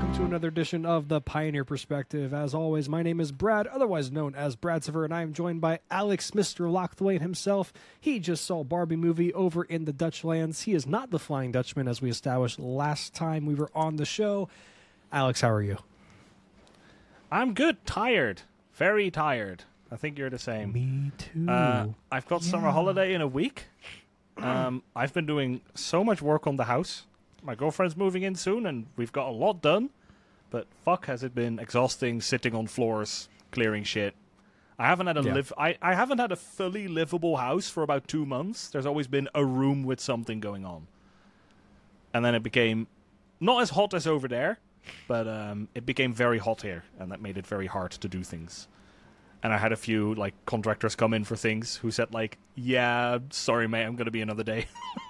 welcome to another edition of the Pioneer Perspective. As always, my name is Brad, otherwise known as Brad Sever, and I am joined by Alex, Mr. Lockthwaite himself. He just saw Barbie movie over in the Dutch lands. He is not the Flying Dutchman, as we established last time we were on the show. Alex, how are you? I'm good. Tired. Very tired. I think you're the same. Me too. Uh, I've got summer holiday in a week. Um, I've been doing so much work on the house. My girlfriend's moving in soon, and we've got a lot done. But fuck, has it been exhausting sitting on floors, clearing shit. I haven't had a Yeah. live. I, I haven't had a fully livable house for about two months. There's always been a room with something going on, and then it became not as hot as over there, but um, it became very hot here, and that made it very hard to do things and I had a few like contractors come in for things who said like, "Yeah, sorry mate, I'm going to be another day.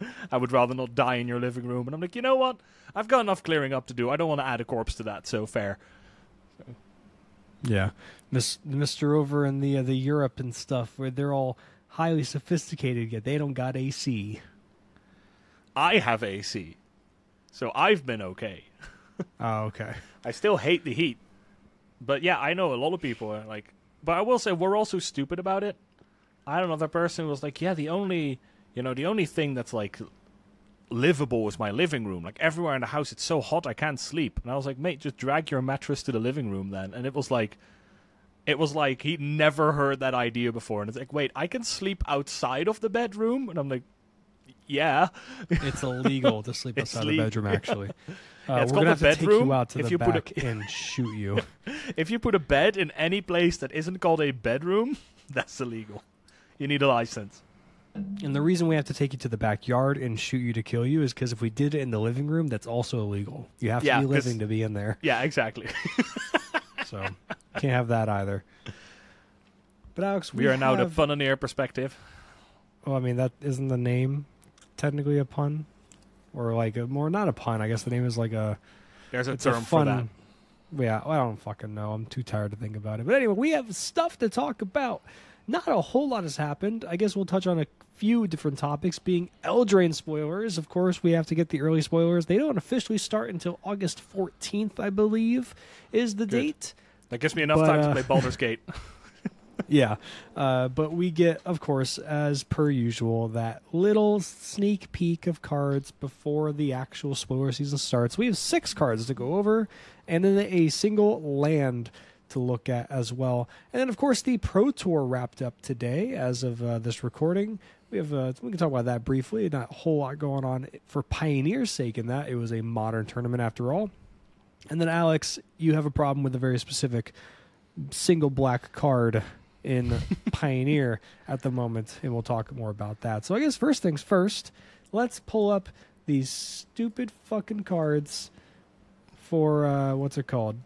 I would rather not die in your living room." And I'm like, "You know what? I've got enough clearing up to do. I don't want to add a corpse to that, so fair." yeah, Miss, Mr. Over in the uh, the Europe and stuff, where they're all highly sophisticated, yet they don't got AC. I have AC. So I've been okay. Oh, okay. I still hate the heat. But yeah, I know a lot of people are like but I will say we're also stupid about it. I don't know. The person was like, "Yeah, the only, you know, the only thing that's like livable is my living room. Like everywhere in the house it's so hot I can't sleep." And I was like, "Mate, just drag your mattress to the living room then." And it was like it was like he'd never heard that idea before and it's like, "Wait, I can sleep outside of the bedroom?" And I'm like, "Yeah." It's illegal to sleep outside the bedroom. Actually, uh, it's we're called a bedroom. you out to If the you put a- and shoot you. If you put a bed in any place that isn't called a bedroom, that's illegal. You need a license. And the reason we have to take you to the backyard and shoot you to kill you is because if we did it in the living room, that's also illegal. You have to Yeah, be living to be in there, Yeah, exactly. so can't have that either. But Alex, we, We are now the have- Punaneer perspective. Well, I mean that isn't the name technically a pun, or like a more not a pun. I guess the name is like a There's a term a fun. for that. Yeah, I don't fucking know. I'm too tired to think about it. But anyway, we have stuff to talk about. Not a whole lot has happened. I guess we'll touch on a few different topics, being Eldraine spoilers. Of course, we have to get the early spoilers. They don't officially start until August 14th, I believe, is the Good. date. That gives me enough But, time uh, to play Baldur's Gate. Yeah, uh, but we get, of course, as per usual, that little sneak peek of cards before the actual spoiler season starts. We have six cards to go over, and then a single land to look at as well. And then, of course, the Pro Tour wrapped up today as of uh, this recording. We have uh, we can talk about that briefly. Not a whole lot going on for Pioneer's sake in that it was a modern tournament after all. And then, Alex, you have a problem with a very specific single black card in Pioneer at the moment, and we'll talk more about that. So I guess first things first, let's pull up these stupid fucking cards for uh, what's it called?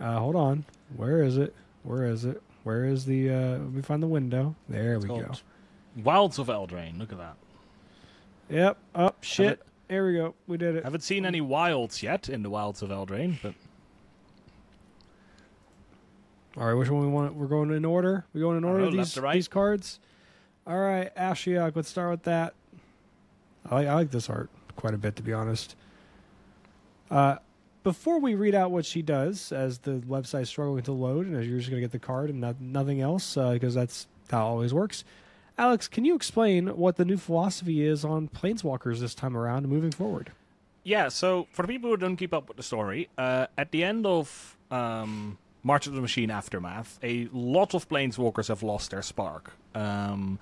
Uh, hold on, where is it? Where is it? Where is the? Uh, let me find the window. There we go. Wilds of Eldraine. Look at that. Yep. Up. shit. it- There we go. We did it. Haven't seen any wilds yet in the Wilds of Eldraine, but All right, which one we want? We're going in order. We going in order don't know, these right. these cards. All right, Ashiok. Let's start with that. I like, I like this art quite a bit, to be honest. Uh, before we read out what she does, as the website's struggling to load, and as you're just going to get the card and not, nothing else, uh, because that's how it always works. Alex, can you explain what the new philosophy is on Planeswalkers this time around moving forward? Yeah, so for the people who don't keep up with the story, uh, at the end of um, March of the Machine Aftermath, a lot of Planeswalkers have lost their spark. Um,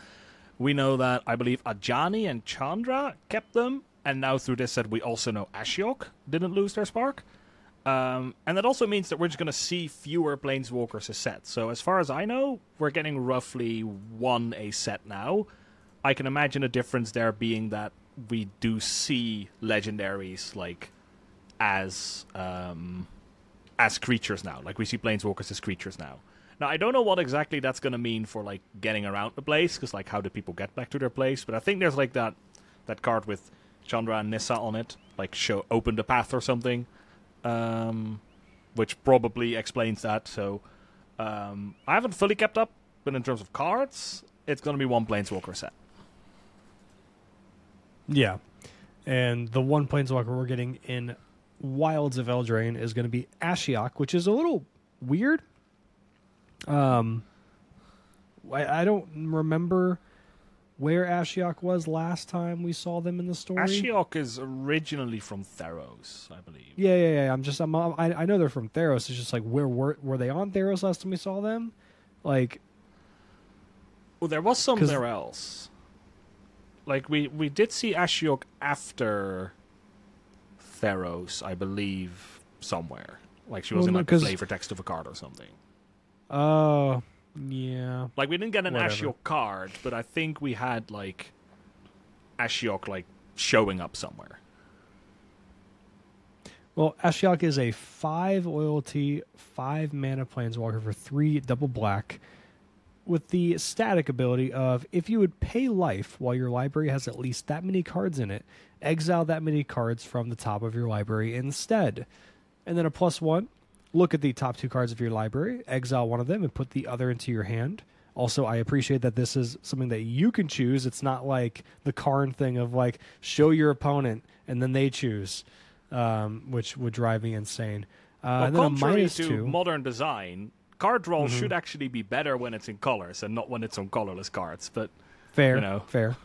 we know that, I believe, Ajani and Chandra kept them, and now through this set, we also know Ashiok didn't lose their spark. Um, and that also means that we're just going to see fewer Planeswalkers a set. So, as far as I know, we're getting roughly one a set now. I can imagine a difference there being that we do see legendaries like as um, as creatures now. Like we see planeswalkers as creatures now. Now I don't know what exactly that's going to mean for like getting around the place because like how do people get back to their place? But I think there's like that that card with Chandra and Nissa on it, like show open the path or something, um, which probably explains that. So um, I haven't fully kept up, but in terms of cards, it's going to be one planeswalker set. Yeah. And the one planeswalker we're getting in Wilds of Eldraine is going to be Ashiok, which is a little weird. Um, I, I don't remember where Ashiok was last time we saw them in the story. Ashiok is originally from Theros, I believe. Yeah, yeah, yeah. I'm just, I'm, I, I know they're from Theros. It's just like, where were were they on Theros last time we saw them? Like, Well, there was somewhere else. Like we we did see Ashiok after Theros, I believe, somewhere. Like she was Well, in like the 'cause- flavor text of a card or something. oh, yeah. Like we didn't get an Whatever. Ashiok card, but I think we had like Ashiok like showing up somewhere. Well, Ashiok is a five loyalty, five mana planeswalker for three double black, with the static ability of if you would pay life while your library has at least that many cards in it, exile that many cards from the top of your library instead. And then a plus one, look at the top two cards of your library, exile one of them, and put the other into your hand. Also, I appreciate that this is something that you can choose. It's not like the Karn thing of like show your opponent and then they choose, um, which would drive me insane. Uh, well, and then a contrary to two. Mm-hmm. modern design, card draw should actually be better when it's in colors and not when it's on colorless cards. But Fair, you know. fair.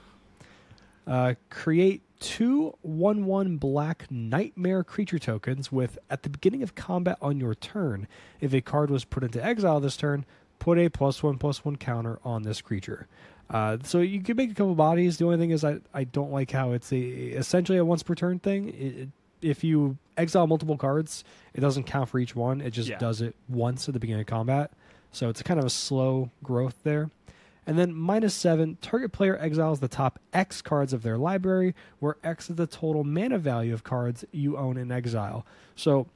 Uh, create two one-one black nightmare creature tokens with at the beginning of combat on your turn. If a card was put into exile this turn, put a plus one plus one counter on this creature. Uh, so you can make a couple bodies. The only thing is, I, I don't like how it's a essentially a once per turn thing. It, it- if you exile multiple cards, it doesn't count for each one. It just Yeah. does it once at the beginning of combat. So it's kind of a slow growth there. And then minus seven, target player exiles the top X cards of their library, where X is the total mana value of cards you own in exile. So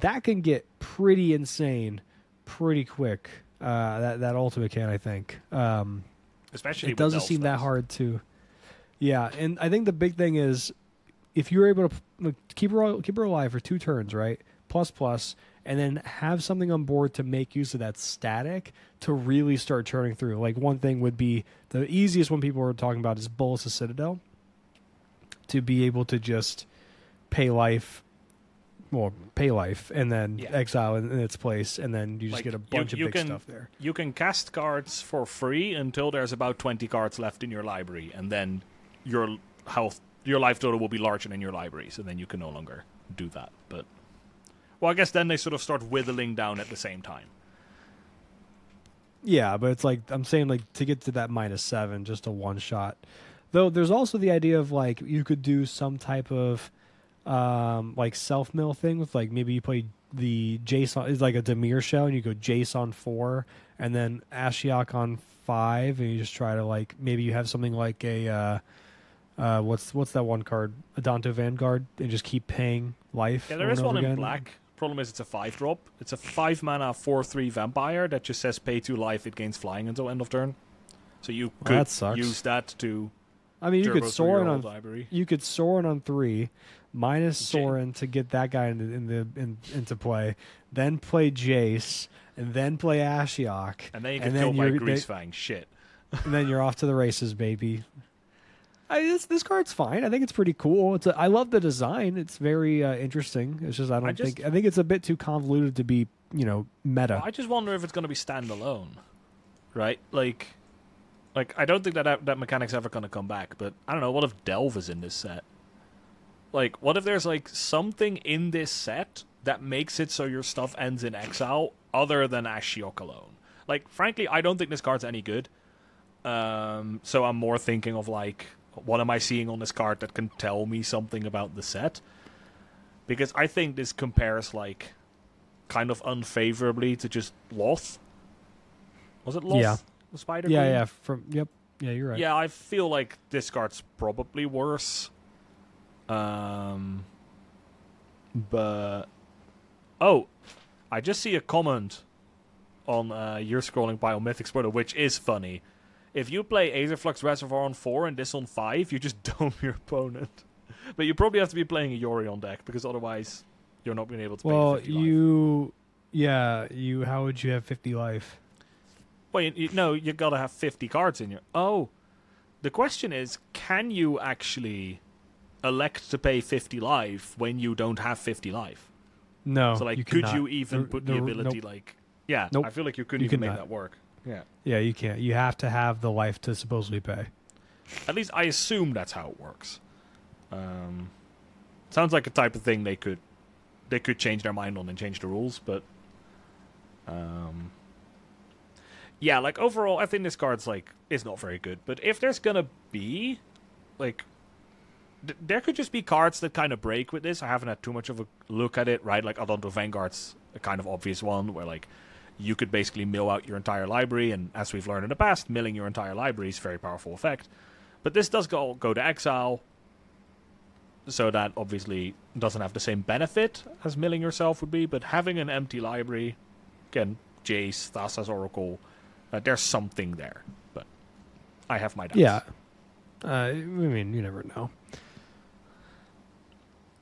that can get pretty insane pretty quick. Uh, that that ultimate can, I think. Um, especially it doesn't seem that hard to. Yeah, and I think the big thing is if you're able to keep her keep her alive for two turns, right? Plus plus, and then have something on board to make use of that static to really start churning through. Like one thing would be the easiest one people were talking about is Bolas's Citadel. To be able to just pay life, well, pay life, and then Yeah. exile in, in its place, and then you just Like, get a you- bunch you of big can- stuff there. You can cast cards for free until there's about 20 cards left in your library, and then your health, your life total will be larger than your library, so then you can no longer do that. But well, I guess then they sort of start whittling down at the same time. Yeah, but it's like I'm saying like to get to that minus seven, just a one shot. Though there's also the idea of like you could do some type of um like self mill thing with like maybe you play the Jason is like a Dimir shell and you go Jace on four and then Ashiok on five and you just try to like maybe you have something like a uh uh what's what's that one card? Adonto Vanguard and just keep paying life. Yeah, there is over is and one over in again. black. Problem is, it's a five drop. It's a five mana four three vampire that just says pay two life. It gains flying until end of turn. So you Well, could that use that to I mean you could Sorin on library. you could Sorin on three, minus J- Sorin to get that guy into in the in, into play, then play Jace, and then play Ashiok, And then you and then killed by you're- Greasefang. Shit. and then you're off to the races, baby. I, this this card's fine. I think it's pretty cool. It's a, I love the design. It's very uh, interesting. It's just I don't I just- think I think it's a bit too convoluted to be you know meta. I just wonder if it's going to be standalone, right? Like, like I don't think that that mechanic's ever going to come back. But I don't know. What if Delve is in this set? Like, what if there's like something in this set that makes it so your stuff ends in exile, other than Ashiok alone? Like, frankly, I don't think this card's any good. Um, so I'm more thinking of like, what am I seeing on this card that can tell me something about the set? Because I think this compares like kind of unfavorably to just Lolth. Was it Lolth? Yeah. The Spider yeah, Queen? yeah. From yep. Yeah, you're right. Yeah, I feel like this card's probably worse. Um, but oh, I just see a comment on uh, your scrolling Biomythics Portal, which is funny. If you play Aetherflux Reservoir on four and this on five, you just dome your opponent. But you probably have to be playing a Yorion deck because otherwise you're not being able to. Well, 50 you, yeah, you. How would you have fifty life? Well, you, you, no, you gotta have 50 cards in your. Oh, the question is, can you actually elect to pay 50 life when you don't have 50 life. No. so, like, you could cannot. you even The- put the- the ability, nope. like. Yeah, Nope. I feel like you couldn't You even make that work. Yeah. Yeah, you can't. You have to have the life to supposedly pay. At least I assume that's how it works. Um, sounds like a type of thing they could they could change their mind on and change the rules, but um, yeah, like overall, I think this card's like is not very good. But if there's gonna be like th- there could just be cards that kind of break with this. I haven't had too much of a look at it, right? Like Adonto Vanguard's a kind of obvious one where like you could basically mill out your entire library, and as we've learned in the past, milling your entire library is a very powerful effect. But this does go go to exile, so that obviously doesn't have the same benefit as milling yourself would be. But having an empty library, again, Jace, Thassa's Oracle, uh, there's something there. But I have my doubts. Yeah. Uh, I mean, you never know.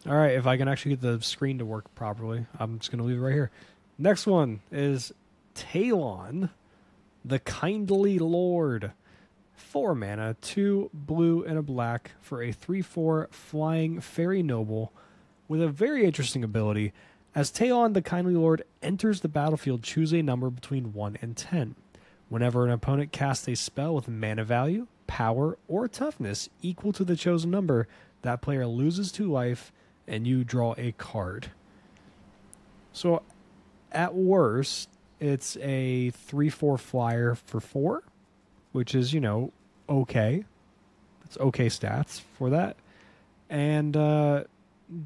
All right, if I can actually get the screen to work properly, I'm just going to leave it right here. Next one is Talion, the Kindly Lord. Four mana, two blue and a black for a 3 4 flying fairy noble with a very interesting ability. As Talion, the Kindly Lord, enters the battlefield, choose a number between 1 and 10. Whenever an opponent casts a spell with mana value, power, or toughness equal to the chosen number, that player loses two life and you draw a card. So, at worst, it's a 3 4 flyer for 4, which is, you know, okay. It's okay stats for that. And uh,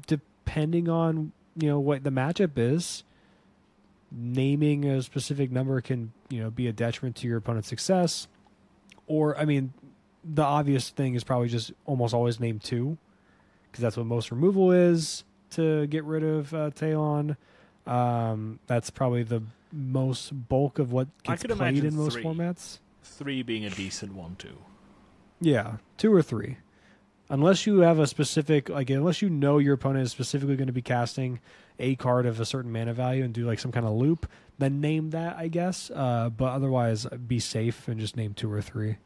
depending on, you know, what the matchup is, naming a specific number can you know be a detriment to your opponent's success or i mean the obvious thing is probably just almost always name two because that's what most removal is to get rid of uh, Talion. Um, that's probably the most bulk of what gets played in most three. formats. Three being a decent one too. Yeah, two or three. Unless you have a specific, like, unless you know your opponent is specifically going to be casting a card of a certain mana value and do like some kind of loop, then name that, I guess. Uh, but otherwise, be safe and just name two or three.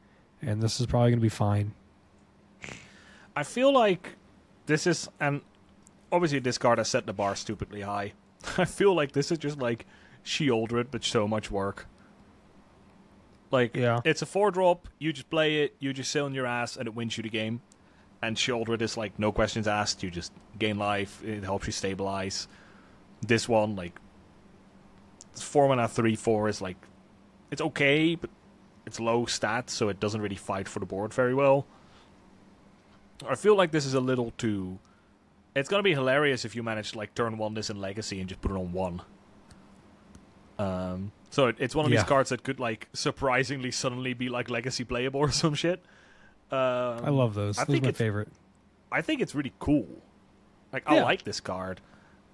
And this is probably going to be fine. I feel like this is, and obviously this card has set the bar stupidly high. I feel like this is just like Sheoldred, but so much work. Like, Yeah. it's a four drop, you just play it, you just sit on your ass, and it wins you the game. And Sheoldred is like, no questions asked, you just gain life, it helps you stabilize. This one, like, it's four mana, three, four is like, it's okay, but it's low stats, so it doesn't really fight for the board very well. I feel like this is a little too. It's gonna be hilarious if you manage to like turn one this in Legacy and just put it on one. Um, so it, it's one of Yeah. these cards that could like surprisingly suddenly be like Legacy playable or some shit. Um, I love those. I those are think my favorite. I think it's really cool. Like I like this card,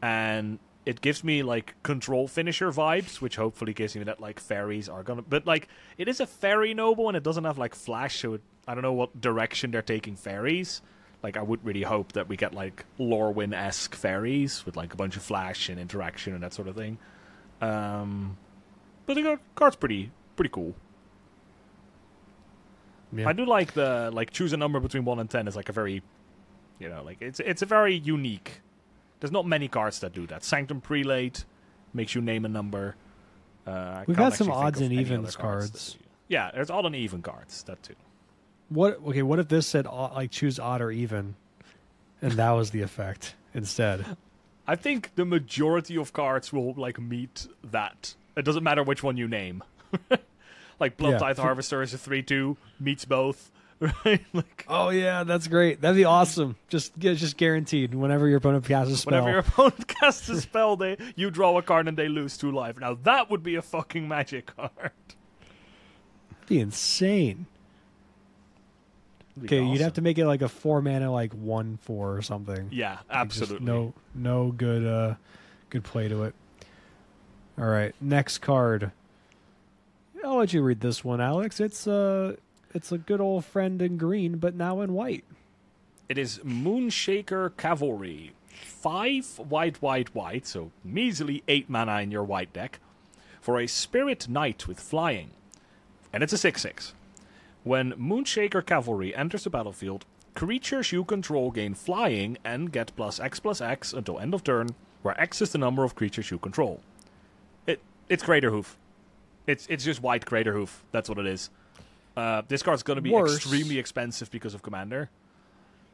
and it gives me like control finisher vibes, which hopefully gives me that like fairies are gonna. But like it is a fairy noble, and it doesn't have like flash, so it, I don't know what direction they're taking fairies. Like I would really hope that we get like Lorwyn esque fairies with like a bunch of flash and interaction and that sort of thing. Um, but the card's pretty pretty cool. Yeah. I do like the like choose a number between one and ten is like a very, you know, like it's it's a very unique. There's not many cards that do that. Sanctum Prelate makes you name a number. Uh, We've can't some odds and evens cards. cards. that Yeah, there's odd and even cards. That too. What? Okay, what if this said like choose odd or even, and that was the effect instead? I think the majority of cards will like meet that. It doesn't matter which one you name. like Blood Yeah. Tithe Harvester is a three-two meets both. Right? Like Oh yeah, that's great. That'd be awesome. Just yeah, just guaranteed. Whenever your opponent casts a spell, whenever your opponent casts a spell, they you draw a card and they lose two life. Now that would be a fucking magic card. that'd be insane. Okay, you'd have to make it like a four mana, like one four or something. Yeah, Like, absolutely. no, no good, uh, good play to it. All right, next card. I'll let you read this one, Alex. It's uh, it's a good old friend in green, but now in white. It is Moonshaker Cavalry. Five white, white, white, so measly eight mana in your white deck, for a Spirit Knight with flying. And it's a 6 6. When Moonshaker Cavalry enters the battlefield, creatures you control gain flying and get plus X plus X until end of turn, where X is the number of creatures you control. It it's Crater Hoof. It's it's just white Crater Hoof. That's what it is. Uh, this card's going to be Worse. extremely expensive because of Commander.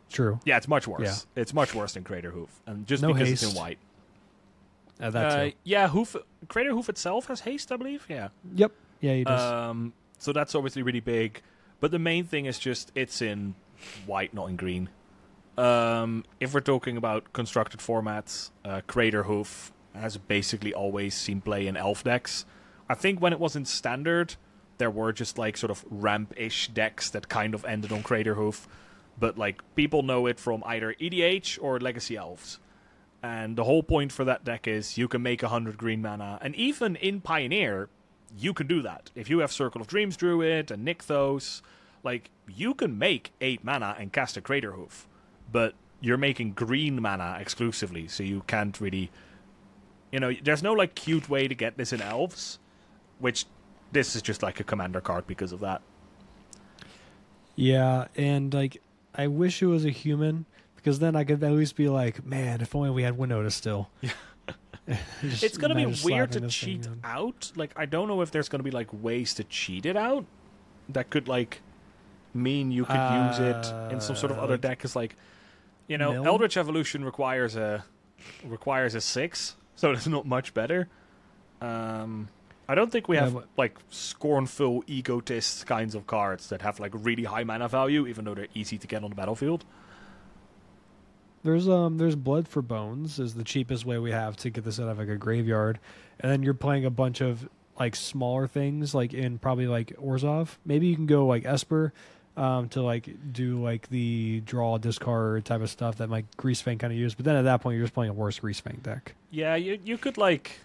True. Yeah, it's much worse. Yeah. It's much worse than Crater Hoof, and just No because it's in white. Uh, that Uh, yeah, Hoof Crater Hoof itself has haste, I believe. Yeah. Yep. Yeah, he does. Um, so that's obviously really big. But the main thing is just it's in white, not in green. Um, if we're talking about constructed formats, uh, Crater Hoof has basically always seen play in elf decks. I think when it was in standard, there were just like sort of ramp-ish decks that kind of ended on Crater Hoof. But like people know it from either EDH or Legacy Elves. And the whole point for that deck is you can make 100 green mana. And even in Pioneer, you can do that. If you have Circle of Dreams Druid and Nykthos, like, you can make 8 mana and cast a Crater Hoof. But you're making green mana exclusively, so you can't really. You know, there's no, like, cute way to get this in Elves, which this is just like a commander card because of that. yeah, and like I wish it was a human because then I could at least be like, man, if only we had Winota still. It's gonna be weird to slapping this thing cheat out. Like I don't know if there's gonna be like ways to cheat it out that could like mean you could use it in some sort of Uh, other like deck. Is like you know, mill? Eldritch Evolution requires a requires a six, so it's not much better. Um, I don't think we Yeah, have but- like scornful egotist kinds of cards that have like really high mana value, even though they're easy to get on the battlefield. There's um there's blood for bones is the cheapest way we have to get this out of like a graveyard, and then you're playing a bunch of like smaller things like in probably like Orzhov. Maybe you can go like Esper, um to like do like the draw discard type of stuff that like Greasefang kind of use. But then at that point you're just playing a worse Grease Greasefang deck. Yeah, you you could like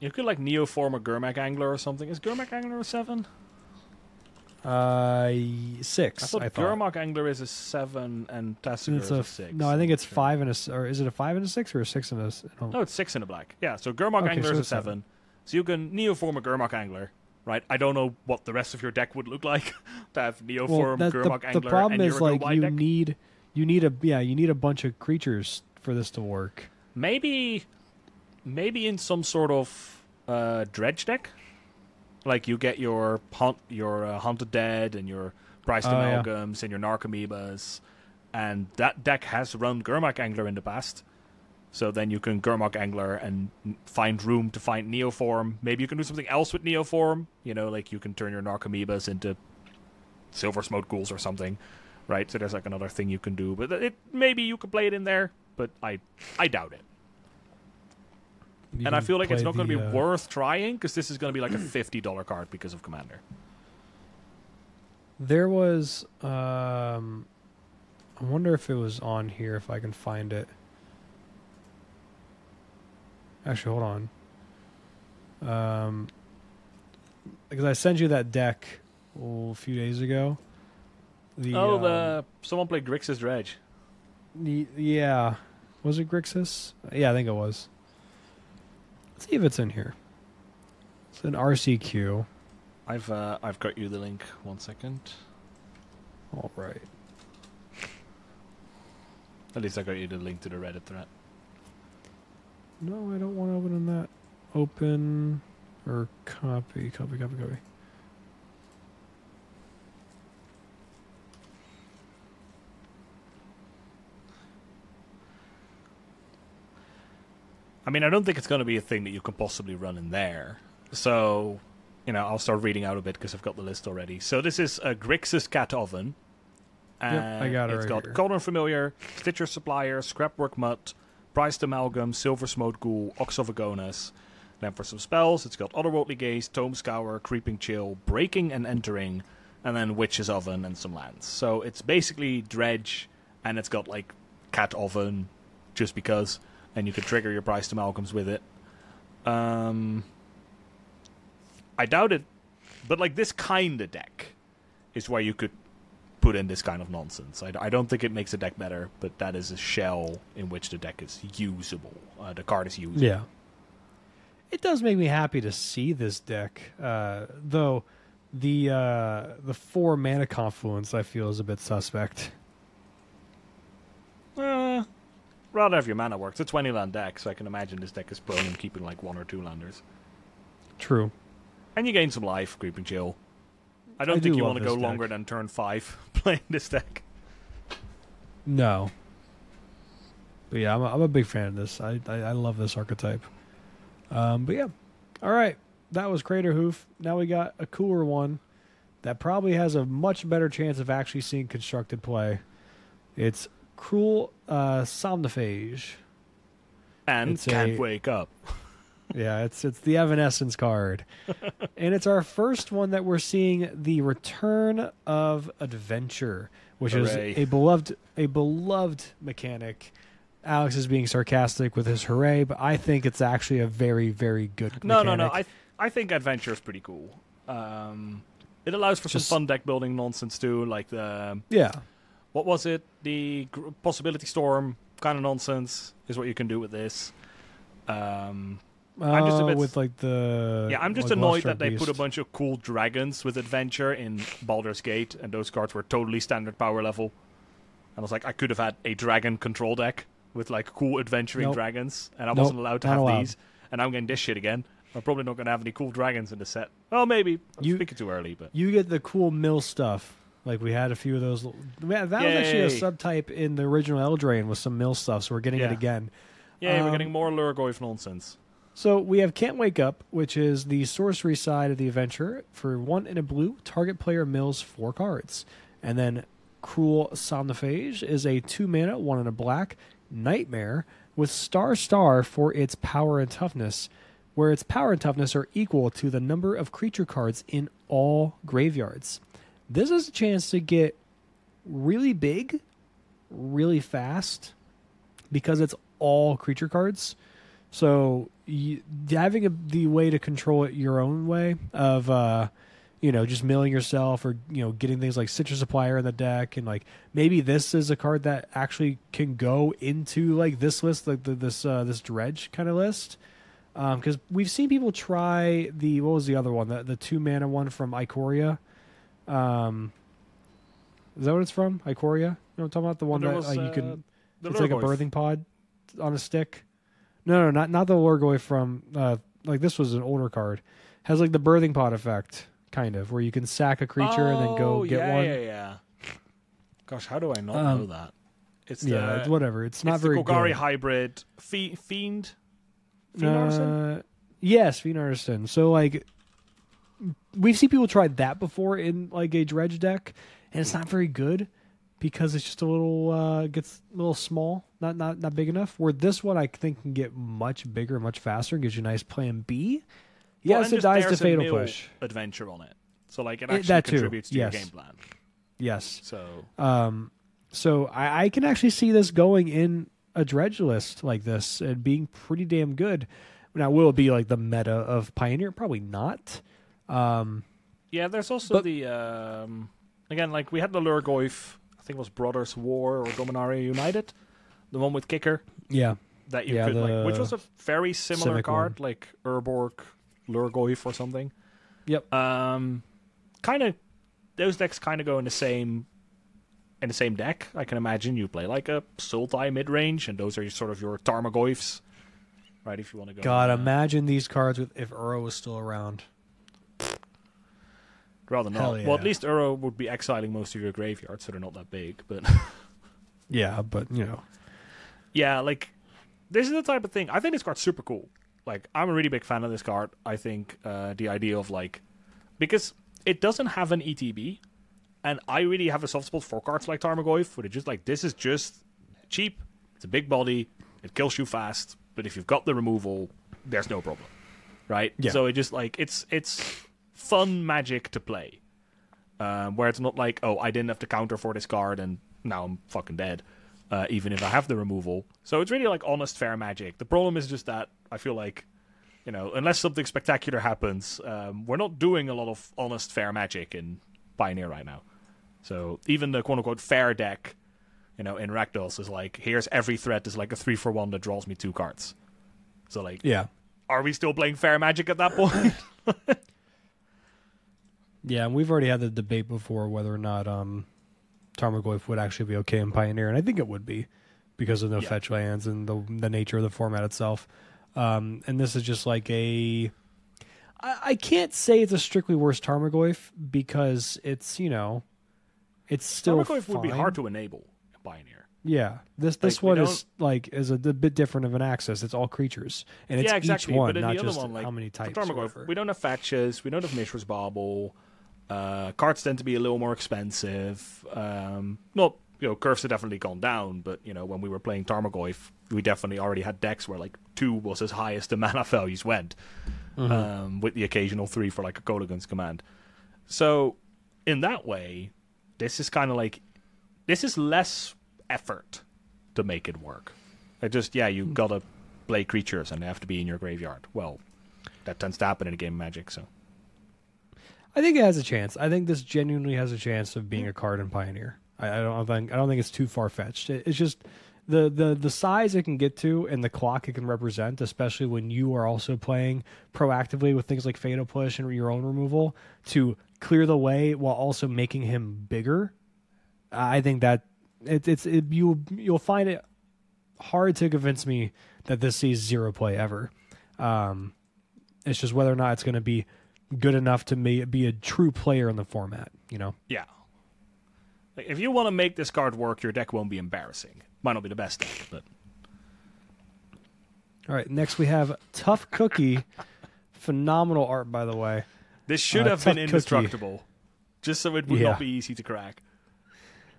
you could like Neo form a Gurmag Angler or something. Is Gurmag Angler a seven? Uh, six. I thought, I thought. Gurmag Angler is a seven and Tasigur It's is a a, six. no, I think it's five and a or is it a five and a six or a six and a? don't- No, it's six in a black. Yeah, so Gurmag Okay, Angler so is a seven. seven. So you can Neoform a Gurmag Angler, right? I don't know what the rest of your deck would look like to have Neoform well, that, the, Angler the problem and is like you deck. need you need a yeah you need a bunch of creatures for this to work. Maybe, maybe in some sort of uh, dredge deck, like you get your hunt, your uh, hunted dead and your Bryce Oh, yeah. and your narcomoebas, and that deck has run Gurmag Angler in the past. So then you can Gurmag Angler and find room to find Neoform. Maybe you can do something else with Neoform. You know, like you can turn your narcomoebas into Silversmote ghouls or something, right? So there's like another thing you can do. But it maybe you could play it in there, but I I doubt it. You and I feel like it's not going to be uh, worth trying because this is going to be like a fifty dollar card because of Commander. There was um, I wonder if it was on here if I can find it. Actually, hold on. Um, because I sent you that deck oh, a few days ago. The, oh, um, the someone played Grixis Dredge. the yeah, was it Grixis? Yeah, I think it was. Let's see if it's in here. It's an RCQ. I've uh, I've got you the link. One second. All right. At least I got you the link to the Reddit thread. No, I don't want to open that. Open or copy, copy, copy, copy. I mean, I don't think it's going to be a thing that you can possibly run in there. So, you know, I'll start reading out a bit because I've got the list already. So this is a Grixis Cat Oven. Yep, I got it It's right got here. Cauldron Familiar, Stitcher Supplier, Scrapwork Mutt, Prized Amalgam, Silver Smote Ghoul, Ox of Agonas. Then for some spells, it's got Otherworldly Gaze, Tome Scour, Creeping Chill, Breaking and Entering, and then Witch's Oven and some lands. So it's basically Dredge, and it's got like Cat Oven, just because, and you could trigger your Prized Amalgams with it. Um, I doubt it, but like this kind of deck is where you could put in this kind of nonsense. I, I don't think it makes the deck better, but that is a shell in which the deck is usable. Uh, the card is usable. Yeah. It does make me happy to see this deck, uh, though. The uh, the four mana confluence I feel is a bit suspect. Rather have your mana work. It's a 20 land deck, so I can imagine this deck is prone in keeping like one or two landers. True. And you gain some life, creeping chill. I don't I think do you want to go this longer than turn five playing this deck. No. But yeah, I'm a, I'm a big fan of this. I, I, I love this archetype. Um, but yeah. All right. That was Crater Hoof. Now we got a cooler one that probably has a much better chance of actually seeing constructed play. It's Cruel uh, Somnophage. And It's can't a- wake up. Yeah, it's it's the Evanescence card, and it's our first one that we're seeing the return of adventure, which Hooray. is a beloved a beloved mechanic. Alex is being sarcastic with his hooray, but I think it's actually a very very good. No, no, mechanic. no. I I think adventure is pretty cool. Um, it allows for Just- some fun deck building nonsense too, like the yeah, what was it? The possibility storm kind of nonsense is what you can do with this. Um, I'm just a Oh, bit- with like the yeah, I'm just like, annoyed that they put a bunch of cool dragons with adventure in Baldur's Gate, and those cards were totally standard power level. And I was like, I could have had a dragon control deck with like cool adventuring Nope. dragons, and I Nope, wasn't allowed to not have allowed. these. And I'm getting this shit again. I'm probably not going to have any cool dragons in the set. Oh, maybe. I'm You- speaking too early, but You get the cool mill stuff. Like we had a few of those. Yeah, that was actually a subtype in the original Eldraine with some mill stuff. So we're getting it again. yeah, we're Um, getting more Lhurgoyf nonsense. So we have Can't Wake Up, which is the sorcery side of the adventure. For one in a blue, target player mills four cards. And then Cruel Somnophage is a two mana, one in a black nightmare with Star Star for its power and toughness, where its power and toughness are equal to the number of creature cards in all graveyards. This is a chance to get really big, really fast, because it's all creature cards. So you, having a, the way to control it your own way of, uh, you know, just milling yourself or you know getting things like Stitcher Supplier in the deck, and like maybe this is a card that actually can go into like this list, like the, this uh, this dredge kind of list. Because we've seen people try the what was the other one, the the two mana one from Ikoria. Um, is that what it's from? Ikoria? You know what I'm talking about? The one that was, uh, you uh, can it's like a birthing pod on a stick. No, no, not not the Lurgoy from uh like this was an older card. Has like the birthing pod effect, kind of, where you can sack a creature and then go Oh, get yeah, one. Yeah, yeah. Gosh, how do I not Um, know that? It's Yeah, the, it's whatever. It's not it's very the Golgari good. hybrid Fiend. Fiend Uh, yes, Fiend Artisan. So like we've seen people try that before in like a dredge deck, and it's not very good because it's just a little uh gets a little small, not not not big enough. Where this one I think can get much bigger, much faster, and gives you a nice plan B. Well, Yes, it dies to fatal push. adventure on it. So like it It- actually that too, contributes to yes. your game plan. Yes. So Um, so I, I can actually see this going in a dredge list like this and being pretty damn good. Now, will it be like the meta of Pioneer? Probably not. Um, yeah, there's also But- the um, again like we had the Lhurgoyf. I think it was Brothers War or Dominaria United, the one with kicker yeah, that you Yeah, could like, which was a very similar card, like Urborg, Lurgoyf or something. Yep. Um, kind of those decks kind of go in the same in the same deck. I can imagine you play like a Sultai mid range, and those are your, sort of your Tarmogoyfs, right? If you want to go. God, uh, imagine these cards with if Uro was still around. Rather not. hell Well, at least Uro would be exiling most of your graveyard, so they're not that big. But Yeah, but you know, yeah, like this is the type of thing. I think this card's super cool. Like I'm a really big fan of this card. I think uh, the idea of like because it doesn't have an ETB, and I really have a soft spot for cards like Tarmogoyf, where it's just like this is just cheap. It's a big body. It kills you fast, but if you've got the removal, there's no problem, right? Yeah. So it just like it's it's fun magic to play, um, where it's not like oh I didn't have to counter for this card and now I'm fucking dead, uh, even if I have the removal. So it's really like honest fair magic. The problem is just that I feel like you know unless something spectacular happens, um, we're not doing a lot of honest fair magic in Pioneer right now. So even the quote unquote fair deck, you know, in Rakdos is like here's every threat is like a three for one that draws me two cards. So like, yeah, are we still playing fair magic at that point? yeah. And we've already had the debate before whether or not um, Tarmogoyf would actually be okay in Pioneer, and I think it would be because of no Yeah. fetch lands and the the nature of the format itself. Um, and this is just like a. I, I can't say it's a strictly worse Tarmogoyf because it's you know, it's still Tarmogoyf would be hard to enable in Pioneer. Yeah, this this Like, one is like is a, bit different of an access. It's all creatures, and it's yeah, exactly. each one, not just one, like how many types. Tarmogoyf, we don't have fetches. We don't have Mishra's Bauble. Uh, cards tend to be a little more expensive. Um, not you know, curves have definitely gone down, but you know, when we were playing Tarmogoyf, we definitely already had decks where like two was as high as the mana values went, Mm-hmm. um, with the occasional three for like a Kolaghan's command. So, in that way, this is kind of like this is less effort to make it work. It just yeah, you gotta play creatures and they have to be in your graveyard. Well, that tends to happen in a game of Magic. So I think it has a chance. I think this genuinely has a chance of being a card in Pioneer. I, I don't think I don't think it's too far fetched. It, it's just the, the the size it can get to and the clock it can represent, especially when you are also playing proactively with things like Fatal Push and your own removal to clear the way while also making him bigger. I think that it, it's it, you you'll find it hard to convince me that this sees zero play ever. Um, it's just whether or not it's going to be good enough to ma- be a true player in the format. You know. yeah, like, if you want to make this card work, your deck won't be embarrassing. Might not be the best deck, but All right. Next we have Tough Cookie. Phenomenal art, by the way. this should Uh, have been Cookie. indestructible, just so it would Yeah. not be easy to crack.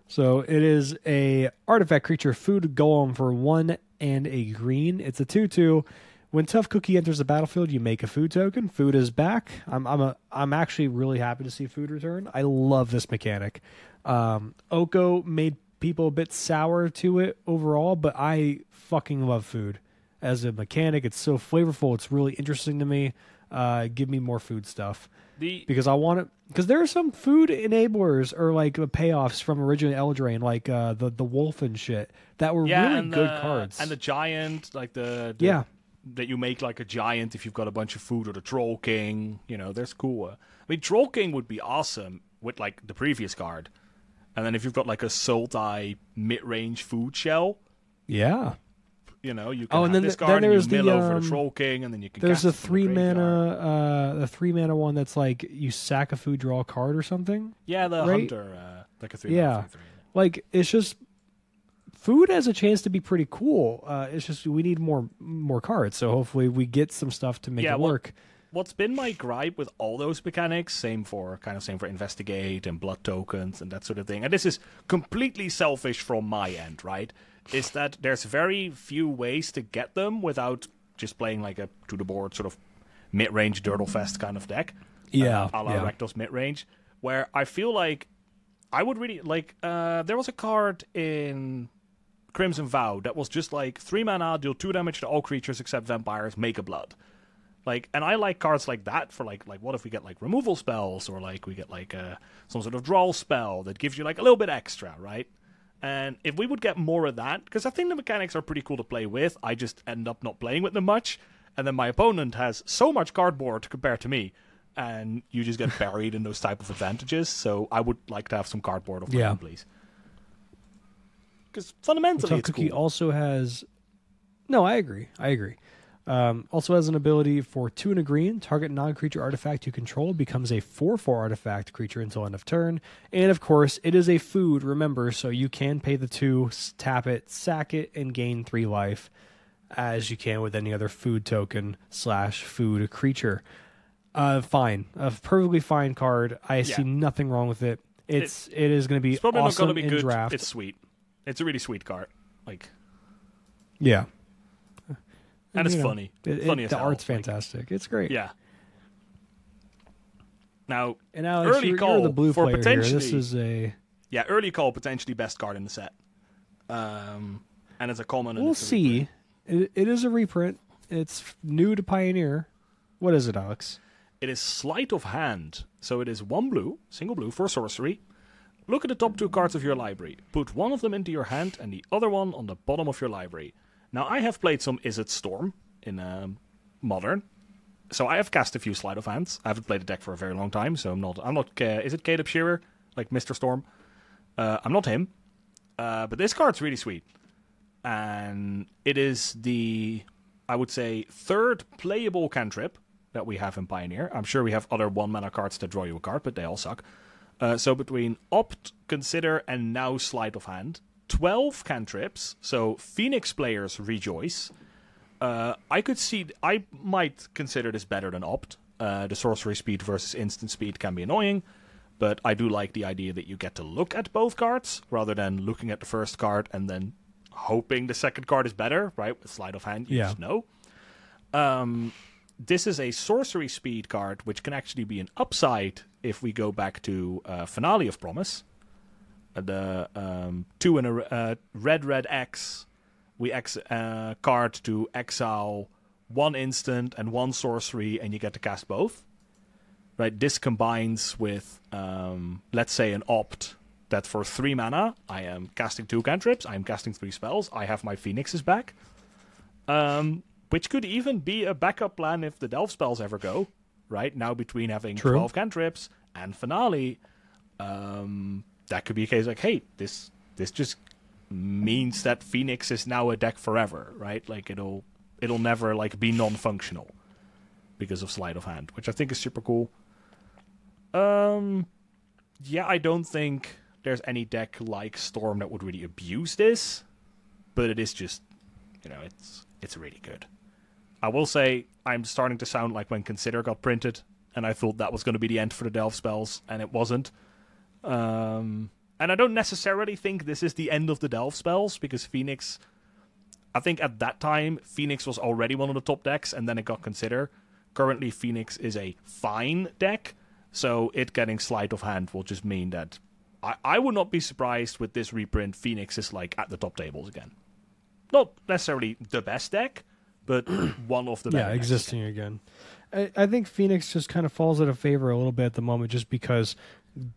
So it is a artifact creature, food golem for one and a green. It's a two-two. When Tough Cookie enters the battlefield, you make a food token. Food is back. I'm I'm a I'm actually really happy to see food return. I love this mechanic. Um, Oko made people a bit sour to it overall, but I fucking love food as a mechanic. It's so flavorful. It's really interesting to me. Uh, give me more food stuff The because I want it. Because there are some food enablers or like uh, payoffs from original Eldraine, like uh, the the wolf and shit, that were yeah, really good the, cards. and the giant, like the, the yeah, that you make like a giant if you've got a bunch of food or the troll king you know there's cool uh, i mean troll king would be awesome with like the previous card and then if you've got like a sultai mid-range food shell yeah. you know you can Oh, and then this the- card then and you there's the, mill over um, the troll king and then you can There's a it from the three mana, uh, the three mana one that's like you sack a food, draw a card or something. yeah the right? hunter uh, like a three Yeah. three, three. Like it's just food has a chance to be pretty cool. Uh, it's just we need more more cards, so hopefully we get some stuff to make Yeah, it well- work. what's been my gripe with all those mechanics, same for kind of same for investigate and blood tokens and that sort of thing, and this is completely selfish from my end, right? Is that there's very few ways to get them without just playing like a to the board sort of mid range Dirtlefest kind of deck. Yeah, uh, a la yeah. Rakdos mid range, where I feel like I would really like. Uh, there was a card in Crimson Vow that was just like three mana, deal two damage to all creatures except vampires, make a blood. Like, and I like cards like that for like, like what if we get like removal spells or like we get like uh, some sort of draw spell that gives you like a little bit extra, right? And if we would get more of that, because I think the mechanics are pretty cool to play with, I just end up not playing with them much, and then my opponent has so much cardboard compared to me, and you just get buried in those type of advantages. So I would like to have some cardboard of my Yeah. own, please. Because fundamentally, it's Cookie cool. also has. No, I agree. I agree. Um, also has an ability for two and a green. Target non-creature artifact you control becomes a four-four artifact creature until end of turn. And of course, it is a food. Remember, so you can pay the two, tap it, sack it, and gain three life, as you can with any other food token slash food creature. Uh, fine, a perfectly fine card. I see nothing wrong with it. It's it is going to be probably awesome going to be in good. draft. It's sweet. It's a really sweet card. Like, yeah. and it's know, funny. It- it- funny as the hell. art's Like, fantastic. It's great. Yeah. Now, And Alex, Early you're, call you're the blue for player here. This is a. yeah, early call potentially best card in the set. Um, and it's a common. and We'll see. It, it is a reprint. It's new to Pioneer. What is it, Alex? It is sleight of hand, so it is one blue, single blue for sorcery. Look at the top two cards of your library. Put one of them into your hand and the other one on the bottom of your library. Now, I have played some Izzet Storm in um, Modern, so I have cast a few sleight of hands. I haven't played the deck for a very long time, so I'm not. I'm not. Uh, is it Caleb Scherer, like Mister Storm? Uh, I'm not him, uh, but this card's really sweet. and it is the, I would say, third playable cantrip that we have in Pioneer. I'm sure we have other one mana cards that draw you a card, but they all suck. Uh, so between Opt, Consider, and now Sleight of Hand, 12 cantrips. So Phoenix players rejoice. Uh, I could see, I might consider this better than Opt. Uh, the sorcery speed versus instant speed can be annoying, but I do like the idea that you get to look at both cards rather than looking at the first card and then hoping the second card is better, right? With sleight of hand, you Yeah. just know. Um, this is a sorcery speed card, which can actually be an upside if we go back to uh, Finale of Promise. Uh, the um, two in a uh, red, red X. We ex uh, card to exile one instant and one sorcery, and you get to cast both. Right. This combines with, um, let's say, an opt that for three mana I am casting two cantrips. I am casting three spells. I have my phoenixes back. Um, which could even be a backup plan if the delve spells ever go. Right now, between having True. twelve cantrips and finale, um, that could be a case like, hey, this this just means that Phoenix is now a deck forever, right? Like it'll it'll never like be non-functional because of sleight of hand, which I think is super cool. Um, yeah, I don't think there's any deck like Storm that would really abuse this, but it is just, you know, it's it's really good. I will say I'm starting to sound like when Consider got printed, and I thought that was going to be the end for the Delve spells, and it wasn't. Um, and I don't necessarily think this is the end of the Delve spells because Phoenix. I think at that time Phoenix was already one of the top decks, and then it got Consider. Currently, Phoenix is a fine deck, so it getting sleight of hand will just mean that I, I would not be surprised with this reprint. Phoenix is like at the top tables again. Not necessarily the best deck, but one of the yeah, existing again. I, I think Phoenix just kind of falls out of favor a little bit at the moment, just because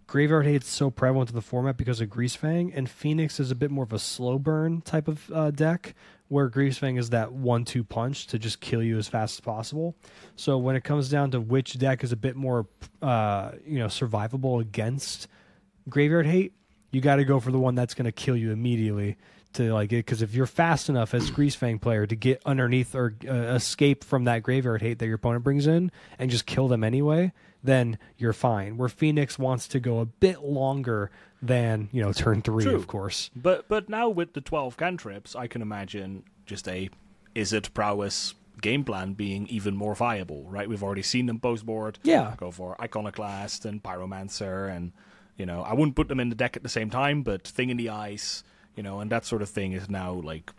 Graveyard Hate's so prevalent to the format because of Greasefang, and Phoenix is a bit more of a slow burn type of uh, deck, where Greasefang is that one-two punch to just kill you as fast as possible. So when it comes down to which deck is a bit more, uh, you know, survivable against Graveyard Hate, you got to go for the one that's going to kill you immediately to like it because if you're fast enough as Greasefang player to get underneath or uh, escape from that Graveyard Hate that your opponent brings in and just kill them anyway, then you're fine. Where Phoenix wants to go a bit longer than you know turn three, True. of course. But but now with the twelve cantrips, I can imagine just a Izzet prowess game plan being even more viable, right? We've already seen them post board. Yeah. Go for Iconoclast and Pyromancer and you know, I wouldn't put them in the deck at the same time, but Thing in the Ice, you know, and that sort of thing is now like,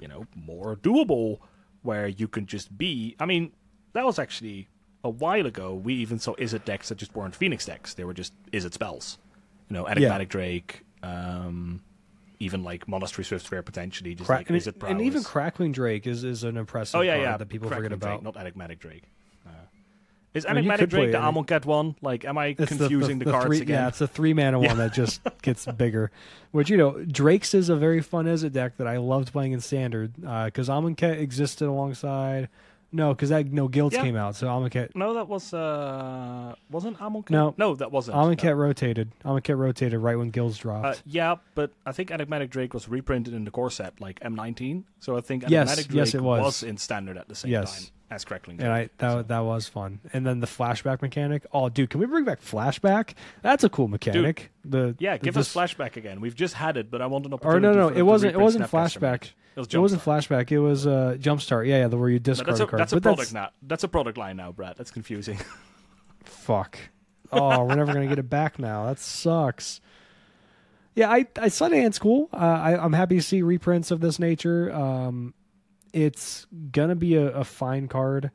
you know, more doable where you can just be I mean, that was actually a while ago we even saw Izzet decks that just weren't Phoenix decks. They were just Izzet spells. You know, Enigmatic Drake, um even like Monastery Swiftspear potentially just Cra- like and, Is it and even. Crackling Drake is, is an impressive Oh yeah, card yeah. that people Crackling forget Drake, about. not enigmatic Drake. Uh, is I mean, enigmatic Drake the Amonkhet one? Like, am I It's the- confusing the, cards three, again? Yeah, it's a three mana one that just gets bigger. Which you know, Drake's is a very fun as a deck that I loved playing in standard because Amonkhet existed alongside. No, because that no guilds Yeah. came out, so Amonkhet No, that was uh, wasn't Amonkhet. No. no, that wasn't. Amonkhet No. rotated. Amonkhet rotated right when guilds dropped. Uh, yeah, but I think Enigmatic Drake was reprinted in the core set, like M19. So I think Yes, Drake yes, it was. in standard at the same Yes. time as Crackling and I that So- that was fun. And then the flashback mechanic. Oh, dude, can we bring back flashback? That's a cool mechanic. the yeah, the- give us flashback again. We've just had it, but I want an Or opportunity. no, no, for it wasn't. It wasn't flashback. It was wasn't flashback. It was uh, jumpstart. Yeah, yeah, the where you No, discard that's a, cards. that's a product now. That's a product line now, Brad. That's confusing. Fuck. Oh, we're never gonna get it back now. That sucks. Yeah, I, I Sunhand's cool. Uh, I, I'm happy to see reprints of this nature. Um, it's gonna be a, a fine card.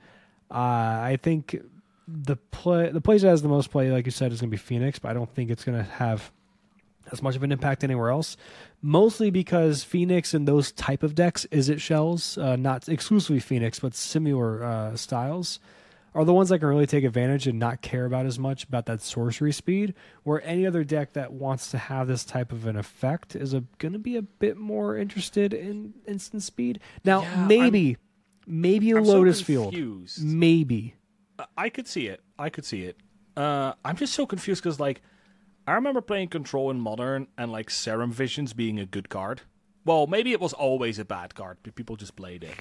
Uh, I think the play the place that has the most play, like you said, is gonna be Phoenix, but I don't think it's gonna have as much of an impact anywhere else. Mostly because Phoenix and those type of decks, Izzet shells, uh, not exclusively Phoenix, but similar uh, styles, are the ones that can really take advantage and not care about as much about that sorcery speed. Where any other deck that wants to have this type of an effect is going to be a bit more interested in instant speed. Now, Yeah, maybe, maybe a I'm so Lotus Field, maybe. I could see it. I could see it. Uh, I'm just so confused because, like, I remember playing Control in Modern and like Serum Visions being a good card, well, maybe it was always a bad card, but people just played it.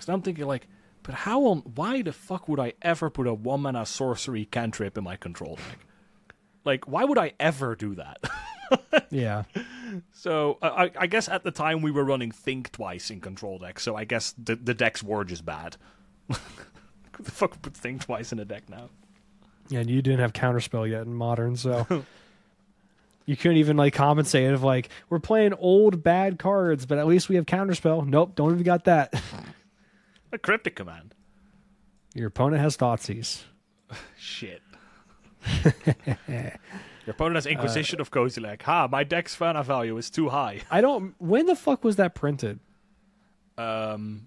So I'm thinking like, but how on? Why the fuck would I ever put a one mana sorcery cantrip in my control deck? Like, why would I ever do that? Yeah. So I, I guess at the time we were running Think Twice in control deck, so I guess the the decks were just bad. Who the fuck would put Think Twice in a deck now? Yeah, And you didn't have counterspell yet in modern, so you couldn't even like compensate of like we're playing old bad cards, but at least we have counterspell. Nope, don't even got that. A cryptic command. Your opponent has Thoughtseize. Shit. Your opponent has Inquisition of Kozilek. Ha, my deck's mana value is too high. I don't. When the fuck was that printed? Um,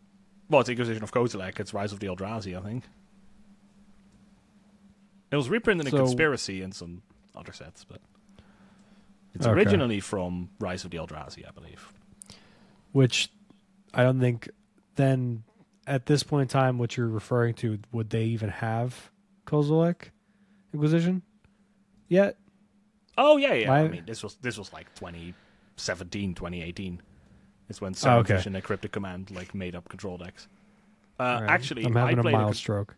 well, it's Inquisition of Kozilek. It's Rise of the Eldrazi, I think. It was reprinted in So- Conspiracy and some other sets, but it's Okay. originally from Rise of the Eldrazi, I believe. Which I don't think. Then at this point in time, what you're referring to, would they even have Kozilek Inquisition yet? Oh yeah, yeah. I mean, this was this was like 2017, 2018. It's when Oh, Seven okay. Vision and Cryptic Command like made up control decks. Uh, right. Actually, I'm I having a played a mild con- stroke.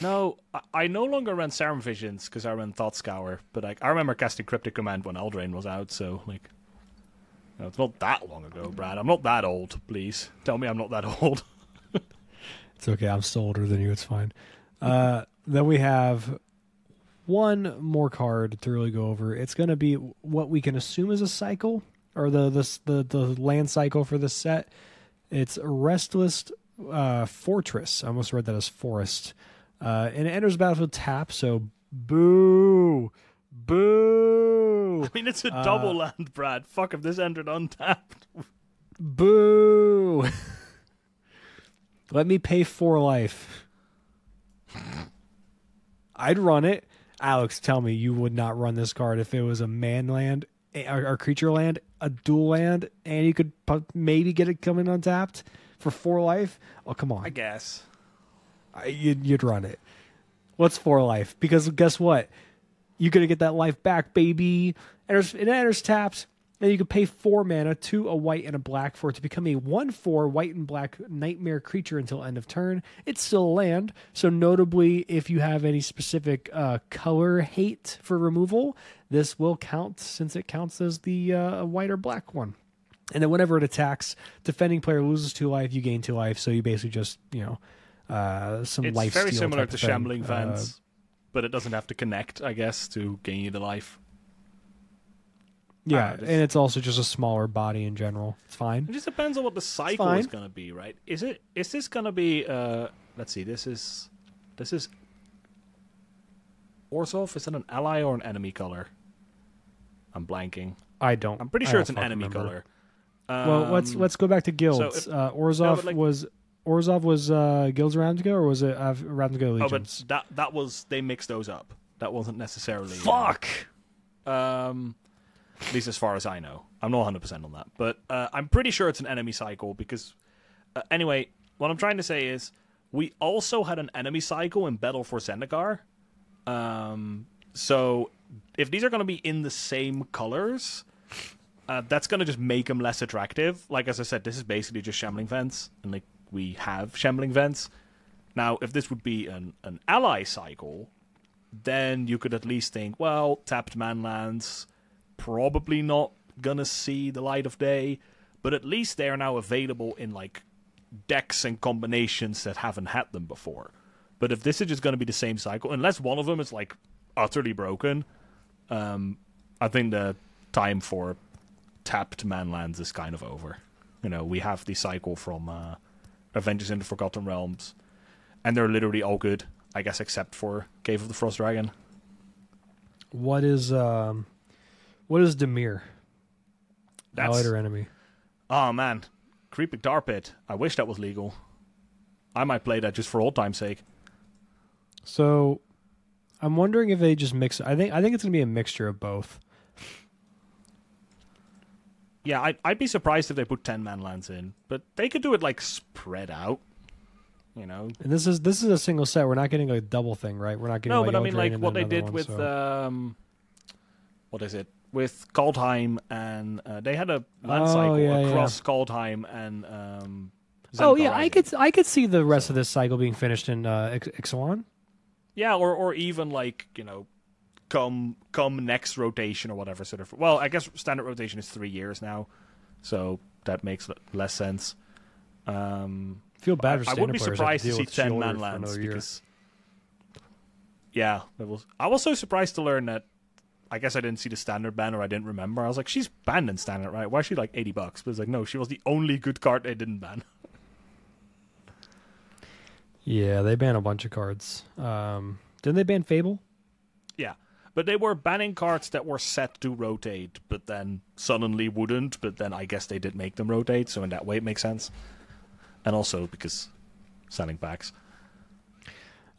No, I, I no longer run Serum Visions because I run Thought Scour. But like, I remember casting Cryptic Command when Eldraine was out, so like, you know, it's not that long ago, Brad. I'm not that old. Please tell me I'm not that old. It's okay. I'm still older than you. It's fine. Uh, then we have one more card to really go over. It's going to be what we can assume is a cycle, or the the the, the land cycle for this set. It's Restless uh, Fortress. I almost read that as Forest. Uh, and it enters the battlefield tap. So boo, boo, I mean, it's a Uh, double land, Brad. Fuck if this entered untapped. boo. Let me pay for life. I'd run it. Alex, tell me you would not run this card if it was a man land eh, or, or creature land, a dual land, and you could maybe get it coming untapped for four life. Oh, come on. I guess. I- you'd, you'd run it. What's for life? Because guess what? You're gonna get that life back, baby. Enters, it enters taps, and you can pay four mana, two a white and a black for it to become a one-four white and black nightmare creature until end of turn. It's still a land, so notably, if you have any specific uh, color hate for removal, this will count since it counts as the uh, white or black one. And then whenever it attacks, defending player loses two life, you gain two life. So you basically just you know uh, some It's life. very steal similar to thing. Shambling Uh, but it doesn't have to connect, I guess, to gain you the life. Yeah, Ah, this- and it's also just a smaller body in general. It's fine. It just depends on what the cycle is going to be, right? Is it is this going to be? Uh, let's see. This is this is Orzhov. Is it an ally or an enemy color? I'm blanking. I don't. I'm pretty sure it's an enemy remember. color. Well, let's Um, let's go back to guilds. if- uh, Orzhov but, like- was Orzhov was uh, guilds Ravnica or was it uh, Ravnica Oh, but that that was they mixed those up. That wasn't necessarily. uh, Fuck. Um, at least as far as I know, I'm not 100 percent on that, but uh, I'm pretty sure it's an enemy cycle because. Uh, anyway, what I'm trying to say is we also had an enemy cycle in Battle for Zendikar. Um, so if these are going to be in the same colors, uh, that's going to just make them less attractive. Like as I said, this is basically just shambling vents, and like we have shambling vents. Now, if this would be an an ally cycle, then you could at least think, well, tapped manlands probably not gonna see the light of day, but at least they are now available in like decks and combinations that haven't had them before. But if this is just gonna be the same cycle, unless one of them is like utterly broken, um, I think the time for tapped manlands is kind of over. You know, we have the cycle from uh, Adventures in the Forgotten Realms, and they're literally all good, I guess, except for Cave of the Frost Dragon. What is um, what is Dimir? That's Allied or enemy? oh man, Creeping Tar Pit. I wish that was legal. I might play that just for old time's sake. So, I'm wondering if they just mix. I think I think it's gonna be a mixture of both. Yeah, I'd, I'd be surprised if they put ten man lands in, but they could do it like spread out. You know, And this is this is a single set. We're not getting a double thing, right? We're not getting a no, like but I mean, like what they did one, with so- um, what is it with Kaldheim and uh, they had a land Oh, cycle yeah, across Kaldheim and um, Oh yeah, I could I could see the rest of this cycle being finished in uh, Ixalan. Yeah, or or even like you know, come come next rotation or whatever sort of. Well, I guess standard rotation is three years now, so that makes less sense. Um, feel bad I, I wouldn't be surprised to deal see ten man lands because. Yeah, was. I was so surprised to learn that. I guess I didn't see the standard ban or I didn't remember. I was like, she's banned in standard, right? Why is she like eighty bucks? But it's like, no, she was the only good card they didn't ban. Yeah, they ban a bunch of cards. Um, didn't they ban Fable? Yeah. But they were banning cards that were set to rotate, but then suddenly wouldn't. But then I guess they did make them rotate, so in that way it makes sense. And also because selling packs.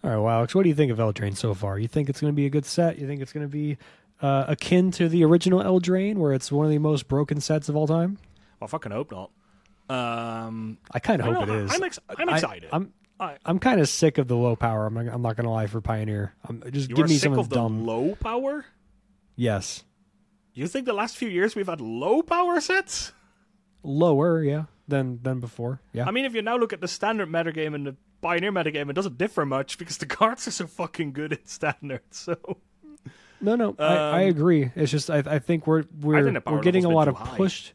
All right, well, Alex, what do you think of Eldraine so far? You think it's going to be a good set? You think it's going to be uh, akin to the original Eldraine, where it's one of the most broken sets of all time? Well, I fucking hope not. Um, I kind of hope know, it is. I'm, ex- I'm excited. I'm I, I'm kind of sick of the low power. I'm not, I'm not going to lie for Pioneer. I'm, just you give me something of the dumb. low power? yes, You think the last few years we've had low power sets? lower, yeah, than than before. Yeah, I mean, if you now look at the standard metagame and the Pioneer metagame, it doesn't differ much because the cards are so fucking good in standard. So No, no, I, I Um, agree. It's just I, I think we're we're think we're getting a lot of high. pushed.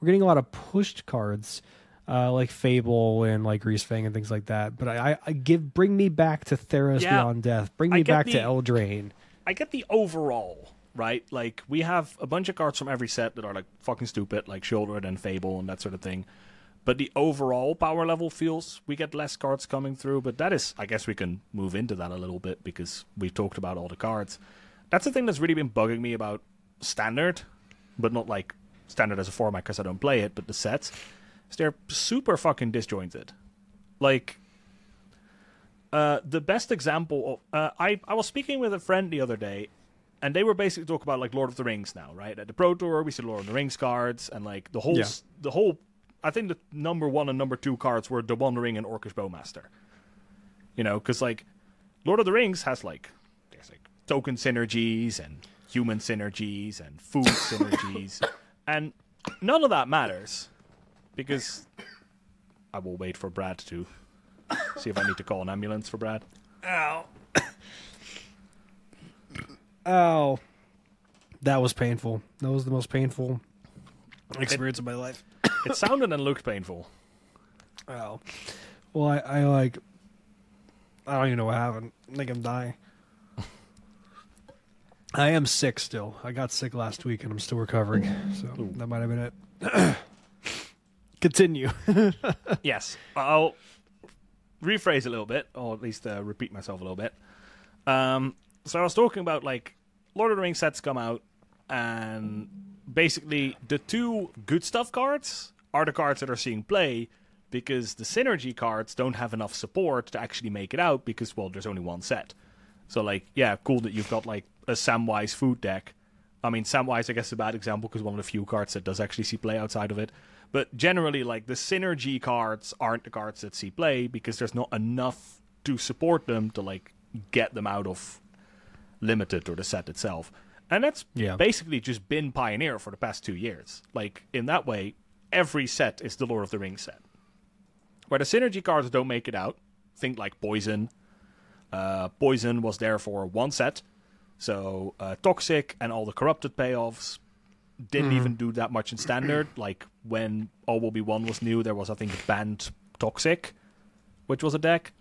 We're getting a lot of pushed cards, uh, like Fable and like Greasefang and things like that. But I, I, give bring me back to Theros Yeah. Beyond Death. Bring me back to the- Eldraine. I get the overall, right? Like we have a bunch of cards from every set that are like fucking stupid, like Sheoldred and Fable and that sort of thing. But the overall power level feels we get less cards coming through. But that is, I guess, we can move into that a little bit because we've talked about all the cards. That's the thing that's really been bugging me about standard, but not like standard as a format because I don't play it. But the sets, is they're super fucking disjointed. Like uh, the best example of uh, I I was speaking with a friend the other day, and they were basically talking about like Lord of the Rings now, right? At the Pro Tour, we see Lord of the Rings cards, and like the whole Yeah. the whole. I think the number one and number two cards were the One Ring and Orcish Bowmaster. You know, because like Lord of the Rings has like token synergies and human synergies and food synergies, and none of that matters because I will wait for Brad to see if I need to call an ambulance for Brad. Ow, Ow. that was painful. That was the most painful experience of my life. It sounded and looked painful. Ow. Well, I, I like. I don't even know what happened. I think I'm dying. I am sick still. I got sick last week and I'm still recovering. So that might have been it. Continue. yes, I'll rephrase a little bit, or at least uh, repeat myself a little bit. Um, so I was talking about like Lord of the Rings sets come out, and basically the two good stuff cards are the cards that are seeing play because the synergy cards don't have enough support to actually make it out because well, there's only one set. So like, yeah, cool that you've got like a Samwise food deck. I mean, Samwise, I guess, is a bad example because one of the few cards that does actually see play outside of it. But generally, like the synergy cards aren't the cards that see play because there's not enough to support them to like get them out of limited or the set itself. And that's Yeah. basically just been Pioneer for the past two years. Like in that way, every set is the Lord of the Rings set. Where the synergy cards don't make it out, think like Poison. Uh, Poison was there for one set, so uh, Toxic and all the corrupted payoffs didn't even do that much in standard. like when All Will Be One was new, there was I think banned Toxic, which was a deck,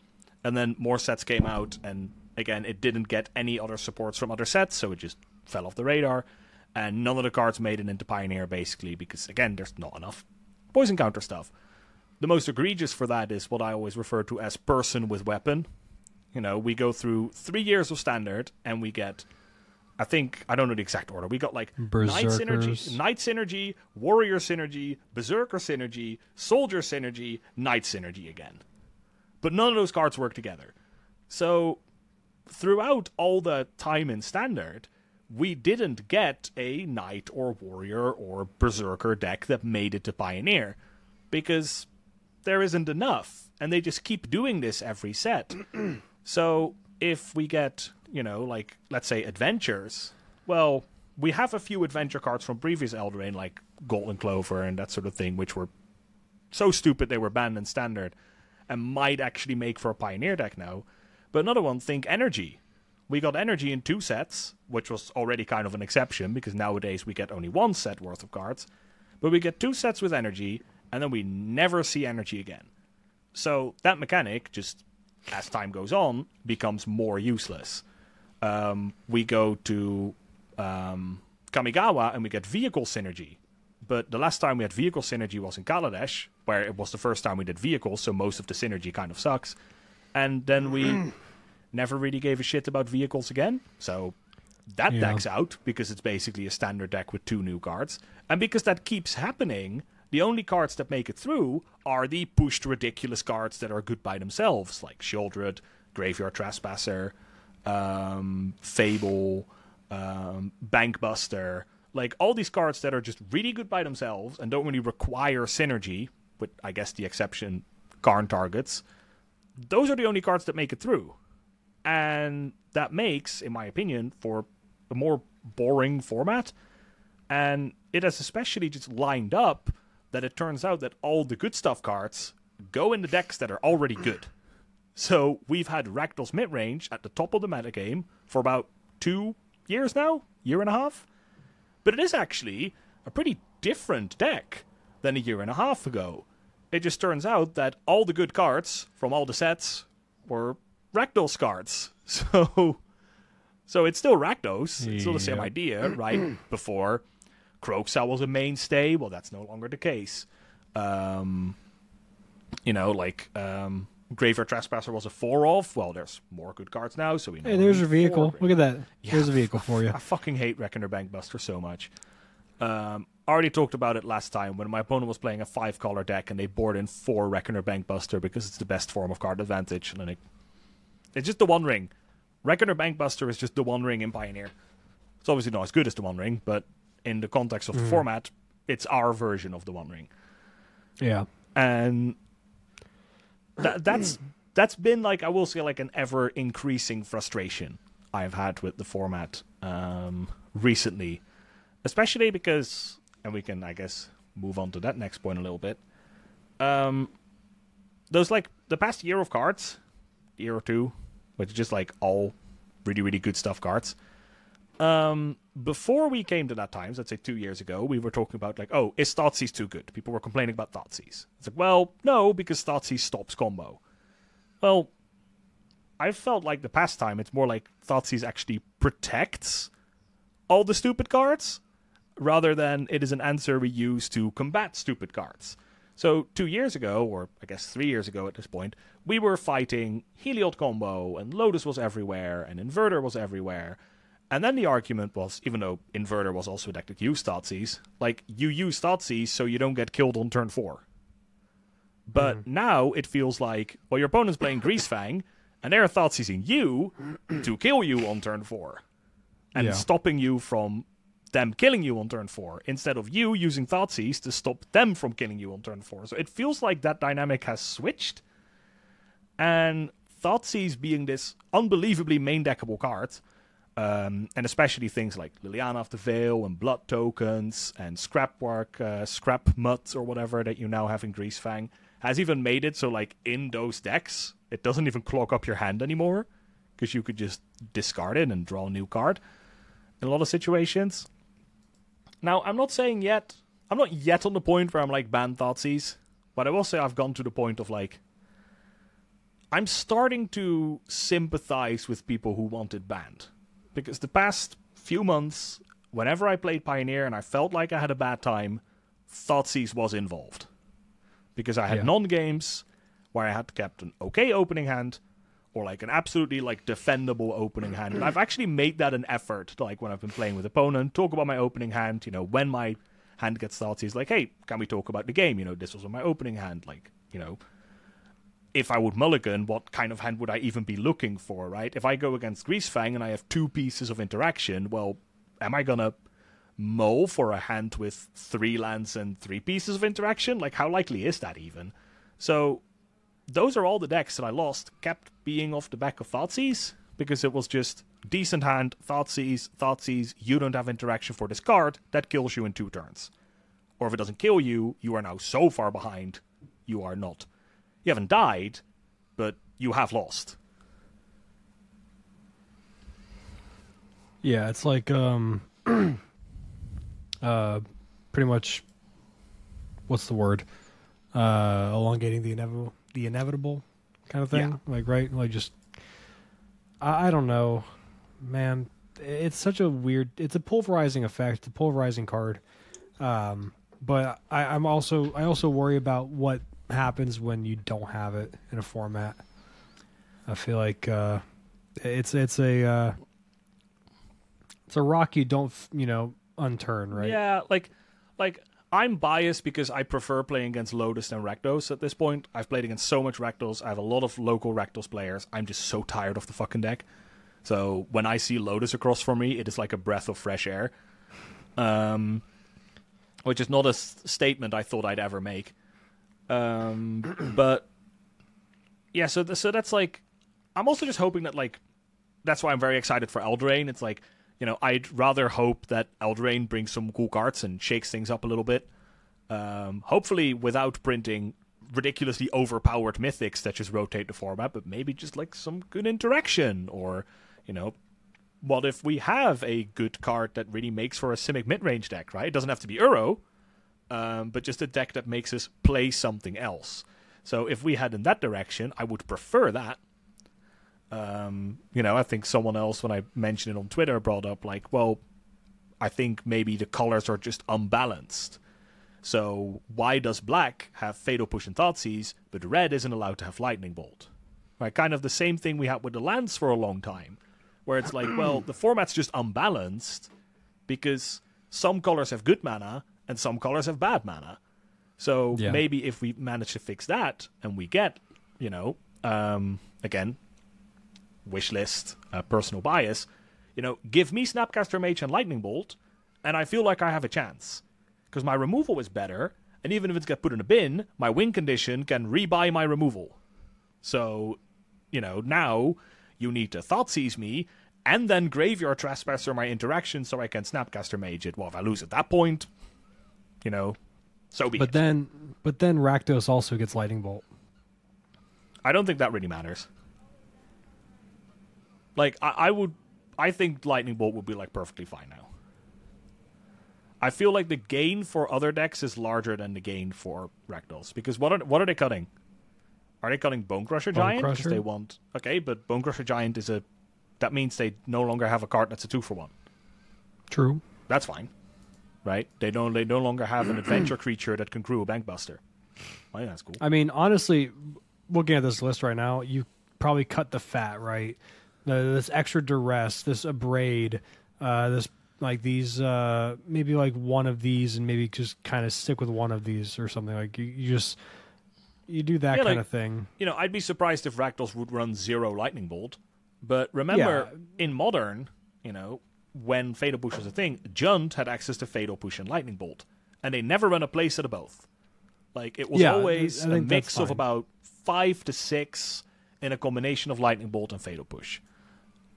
and then more sets came out, and again it didn't get any other supports from other sets, so it just fell off the radar. And none of the cards made it into Pioneer basically because again there's not enough poison counter stuff. The most egregious for that is what I always refer to as person with weapon. You know, we go through three years of standard and we get I think I don't know the exact order. We got like Knight Synergy, Knight Synergy, Warrior Synergy, Berserker Synergy, Soldier Synergy, Knight Synergy again. But none of those cards work together. So throughout all the time in standard, we didn't get a Knight or Warrior or Berserker deck that made it to Pioneer. Because there isn't enough. And they just keep doing this every set. so if we get, you know, like, let's say adventures, well, we have a few adventure cards from previous Eldraine, like Golden Clover and that sort of thing, which were so stupid they were banned in standard and might actually make for a Pioneer deck now. But another one, think Energy. We got Energy in two sets, which was already kind of an exception because nowadays we get only one set worth of cards. But we get two sets with Energy, and then we never see Energy again. So that mechanic, just as time goes on, becomes more useless. Um, we go to um, Kamigawa and we get vehicle synergy. But the last time we had vehicle synergy was in Kaladesh, where it was the first time we did vehicles, so most of the synergy kind of sucks. And then we never really gave a shit about vehicles again. So that Yeah. deck's out because it's basically a standard deck with two new cards. And because that keeps happening, the only cards that make it through are the pushed ridiculous cards that are good by themselves, like Sheoldred, Graveyard Trespasser, um, Fable, um, Bankbuster. Like all these cards that are just really good by themselves and don't really require synergy, with I guess the exception Karn targets. Those are the only cards that make it through. And that makes, in my opinion, for a more boring format. And it has especially just lined up that it turns out that all the good stuff cards go in the decks that are already good. So we've had Rakdos midrange at the top of the metagame for about two years now, year and a half. But it is actually a pretty different deck than a year and a half ago. It just turns out that all the good cards from all the sets were Rakdos cards. So so it's still Rakdos. It's still the same idea, right? Before Kroxa was a mainstay. Well, that's no longer the case. Um, you know, like um, Graveyard Trespasser was a four off. Well, there's more good cards now, so we know. Hey, there's your vehicle. Look at that. Yeah, There's a vehicle for you. I fucking hate Reckoner Bankbuster so much. Um, I already talked about it last time when my opponent was playing a five color deck and they board in four Reckoner Bankbuster because it's the best form of card advantage. And then it, it's just the one ring. Reckoner Bankbuster is just the one ring in Pioneer. It's obviously not as good as the one ring, but in the context of the format, it's our version of the one ring Yeah. and that, that's that's been like I will say like an ever increasing frustration I've had with the format um, recently, especially because and we can I guess move on to that next point a little bit. Um, those like the past year of cards, year or two, which is just like all really really good stuff cards. Um, before we came to that times, let's say two years ago, we were talking about like, oh, is Thoughtseize too good? People were complaining about Thoughtseize. It's like, well, no, because Thoughtseize stops combo. Well, I felt like the past time it's more like Thoughtseize actually protects all the stupid cards, rather than it is an answer we use to combat stupid cards. So two years ago, or I guess three years ago at this point, we were fighting Heliod combo, and Lotus was everywhere, and Inverter was everywhere. And then the argument was, even though Inverter was also a deck that used Thoughtseize, like, you use Thoughtseize so you don't get killed on turn four. But mm-hmm. now it feels like, well, your opponent's playing Greasefang, and they're Thoughtseizing you to kill you on turn four. And Yeah. stopping you from them killing you on turn four, instead of you using Thoughtseize to stop them from killing you on turn four. So it feels like that dynamic has switched. And Thoughtseize being this unbelievably main deckable card, um, and especially things like Liliana of the Veil and Blood Tokens and Scrap Work, uh, Scrap Mud or whatever that you now have in Greasefang, has even made it so like in those decks, it doesn't even clog up your hand anymore because you could just discard it and draw a new card in a lot of situations. Now, I'm not saying yet, I'm not yet on the point where I'm like ban Thoughtseize, but I will say I've gone to the point of like, I'm starting to sympathize with people who want it banned. Because the past few months, whenever I played Pioneer and I felt like I had a bad time, Thoughtseize was involved. Because I had Yeah. non games where I had kept an okay opening hand or like an absolutely like defendable opening hand. And I've actually made that an effort, like when I've been playing with opponent, talk about my opening hand, you know, when my hand gets Thoughtseize, like, hey, can we talk about the game? You know, this was on my opening hand, like, you know, if I would mulligan, what kind of hand would I even be looking for, right? If I go against Greasefang and I have two pieces of interaction, well, am I gonna mull for a hand with three lands and three pieces of interaction? Like, how likely is that even? So, those are all the decks that I lost, kept being off the back of Thoughtseize, because it was just decent hand, Thoughtseize, Thoughtseize, you don't have interaction for this card, that kills you in two turns. Or if it doesn't kill you, you are now so far behind, you are not. You haven't died, but you have lost. Yeah, it's like um uh pretty much what's the word? Uh elongating the inevitable the inevitable kind of thing. Yeah. Like right? Like just I, I don't know. Man, it's such a weird it's a pulverizing effect, a pulverizing card. Um but I, I'm also I also worry about what happens when you don't have it in a format. I feel like uh it's it's a uh it's a rock you don't you know unturn right Yeah, like like I'm biased because I prefer playing against Lotus than Rakdos at this point. I've played against so much Rakdos. I have a lot of local Rakdos players. I'm just so tired of the fucking deck. So when I see Lotus across from me, it is like a breath of fresh air. Um, which is not a s- statement I thought I'd ever make. Um, but yeah, so so that's like I'm also just hoping that like that's why I'm very excited for Eldraine. It's like you know I'd rather hope that Eldraine brings some cool cards and shakes things up a little bit. Um, hopefully without printing ridiculously overpowered mythics that just rotate the format, but maybe just like some good interaction or you know. What if we have a good card that really makes for a Simic mid-range deck, right? It doesn't have to be Uro, um, but just a deck that makes us play something else. So if we head in that direction, I would prefer that. Um, you know, I think someone else, when I mentioned it on Twitter, brought up like, well, I think maybe the colors are just unbalanced. So why does black have Fatal Push and Thoughtseize, but red isn't allowed to have Lightning Bolt? Right, kind of the same thing we had with the lands for a long time, where it's like, well, the format's just unbalanced because some colors have good mana and some colors have bad mana. So Yeah. maybe if we manage to fix that and we get, you know, um, again, wish list, uh, personal bias, you know, give me Snapcaster Mage and Lightning Bolt, and I feel like I have a chance. Because my removal is better, and even if it's get put in a bin, my win condition can rebuy my removal. So, you know, now you need to Thoughtseize me, and then Graveyard Trespasser my interaction so I can Snapcaster Mage it. Well, if I lose at that point, you know, so be but it. then but then Rakdos also gets lightning bolt I don't think that really matters. Like I, I would, I think lightning bolt would be like perfectly fine now. I feel like the gain for other decks is larger than the gain for Rakdos because what are what are they cutting? Are they cutting Bone Crusher Bone Giant because Crusher? they want okay, but Bone Crusher Giant is a that means they no longer have a card that's a two for one. true That's fine, right? They don't they no longer have an adventure creature that can crew a Bankbuster. I think that's cool. I mean, honestly, looking at this list right now, you probably cut the fat, right? The, this extra duress, this abrade, uh, this like these, uh, maybe like one of these, and maybe just kind of stick with one of these or something. Like you, you just you do that Yeah, kind like- of thing. you know, I'd be surprised if Rakdos would run zero Lightning Bolt. But remember, in Modern, you know, when Fatal Push was a thing, Jund had access to Fatal Push and Lightning Bolt. And they never run a playset of both. Like, it was Yeah, always a mix of about five to six in a combination of Lightning Bolt and Fatal Push.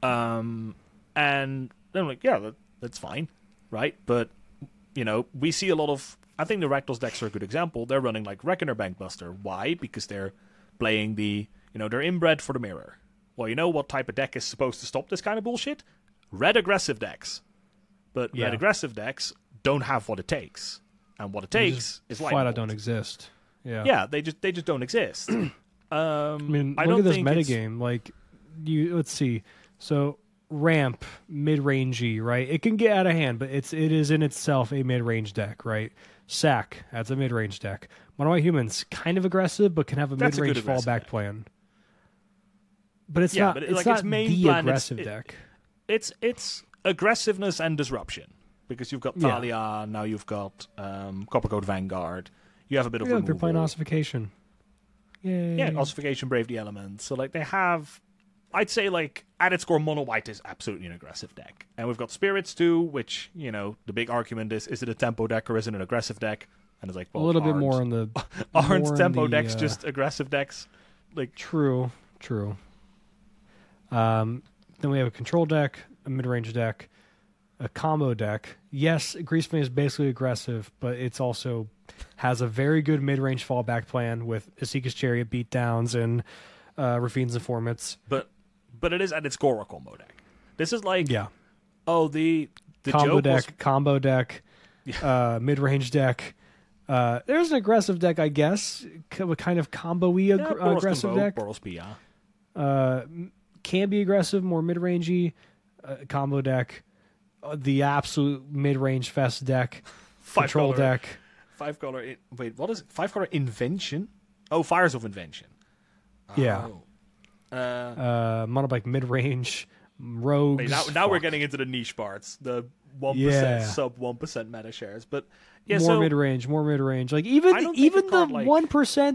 Um, and then I'm like, yeah, that, that's fine, right? But, you know, we see a lot of. I think the Rakdos decks are a good example. They're running like Reckoner Bankbuster. Why? Because they're playing the. You know, they're inbred for the mirror. Well, you know what type of deck is supposed to stop this kind of bullshit? Red aggressive decks. But Yeah. red aggressive decks don't have what it takes. And what it takes is flat Lightning out don't exist. Yeah. Yeah, they just they just don't exist. um, I mean, I look don't at this it's- metagame. Like, you let's see. So ramp mid rangey, right? It can get out of hand, but it's it is in itself a mid range deck, right? Sack that's a mid range deck. Mono White Humans kind of aggressive, but can have a mid That's a good range fallback deck. plan. But it's Yeah, not. but it- it's like, not its main the plan aggressive it- deck. It's it's aggressiveness and disruption because you've got Yeah. Thalia now you've got um, Coppercoat Vanguard. You have a bit of Yeah, they're playing ossification. Yay. Yeah, ossification, brave the elements. So like they have, I'd say like at its core, mono white is absolutely an aggressive deck, and we've got spirits too, which you know the big argument is: is it a tempo deck or is it an aggressive deck? And it's like a little bit more on the aren't tempo the, decks uh, just aggressive decks? Like True, true. Um, then we have a control deck, a mid range deck, a combo deck. Yes, Greasefang is basically aggressive, but it's also has a very good mid range fallback plan with Esika's Chariot beatdowns and uh, Raffine's Informants. But but it is at its a combo deck. This is like Yeah. oh the the combo deck, was combo deck, uh, mid range deck. Uh, there's an aggressive deck, I guess, a kind of combo-y ag- yeah, aggressive Convoke, deck. Boros Pia. uh, can be aggressive, more mid rangey uh, combo deck. Uh, the absolute mid range fest deck, Five control color, deck. Five color. In, wait, what is it? Five color invention? Oh, Fires of Invention. Yeah. Oh. Uh, Uh, mono black mid range rogues. wait, now, now we're getting into the niche parts, the one Yeah. sub one percent meta shares. But yeah, more so mid range, more mid range. Like even even the card, like- one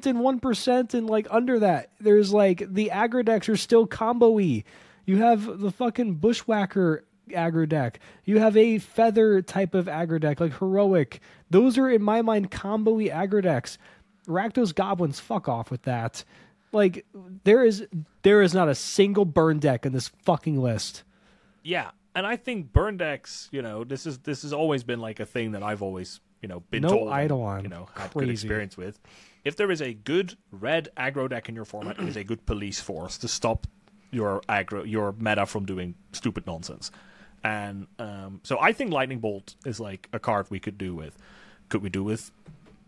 and one percent and like under that, there's like the aggro decks are still combo-y. You have the fucking bushwhacker aggro deck. You have a feather type of aggro deck like heroic. Those are in my mind combo-y aggro decks. Rakdos goblins, fuck off with that. Like there is there is not a single burn deck in this fucking list. yeah, and I think burn decks. You know, this is this has always been like a thing that I've always you know been No told. Eidolon. You know, had good experience with. If there is a good red aggro deck in your format, it is a good police force to stop your aggro your meta from doing stupid nonsense. And um, so I think Lightning Bolt is like a card we could do with. Could we do with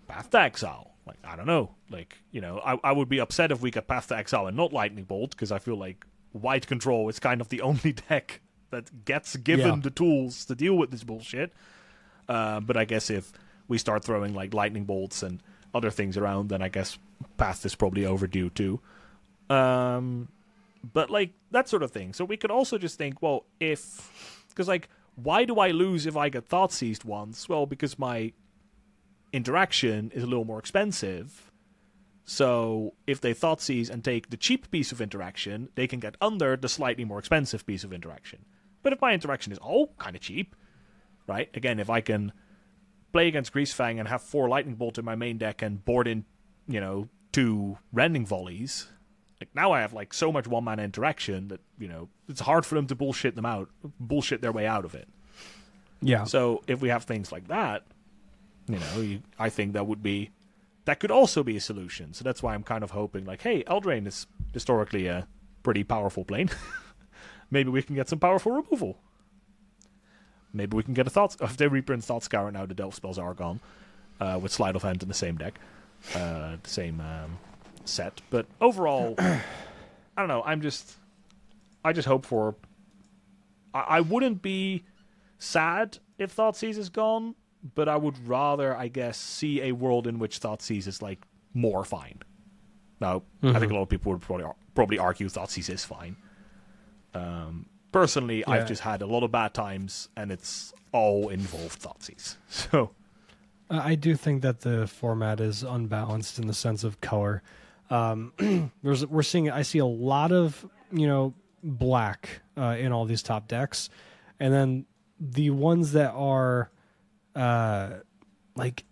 Path to Exile? Like I don't know. Like you know, I I would be upset if we got Path to Exile and not Lightning Bolt because I feel like White Control is kind of the only deck that gets given Yeah. the tools to deal with this bullshit. Uh, but I guess if we start throwing like lightning bolts and other things around, then I guess Path is probably overdue too. Um, but like that sort of thing. So we could also just think, well, if because like, why do I lose if I get thought seized once? Well, because my interaction is a little more expensive. So if they thought seize and take the cheap piece of interaction, they can get under the slightly more expensive piece of interaction. But if my interaction is all kind of cheap, right? Again, if I can play against Greasefang and have four Lightning Bolt in my main deck and board in, you know, two Rending Volleys, like now I have like so much one mana interaction that you know it's hard for them to bullshit them out, bullshit their way out of it. Yeah. So if we have things like that, you know, you, I think that would be that could also be a solution. So that's why I'm kind of hoping, like, hey, Eldraine is historically a pretty powerful plane. Maybe we can get some powerful removal. Maybe we can get a thought. If they reprint Thought Scour now, the Delve spells are gone uh, with Sleight of Hand in the same deck, uh, the same um, set. But overall, I don't know. I'm just, I just hope for. I, I wouldn't be sad if Thoughtseize is gone, but I would rather, I guess, see a world in which Thoughtseize is like more fine. Now, I think a lot of people would probably probably argue Thoughtseize is fine. Um, personally, Yeah. I've just had a lot of bad times, and it's all involved Thoughtseize. So I do think that the format is unbalanced in the sense of color. Um, there's, we're seeing, I see a lot of, you know, black uh, in all these top decks. And then the ones that are uh, like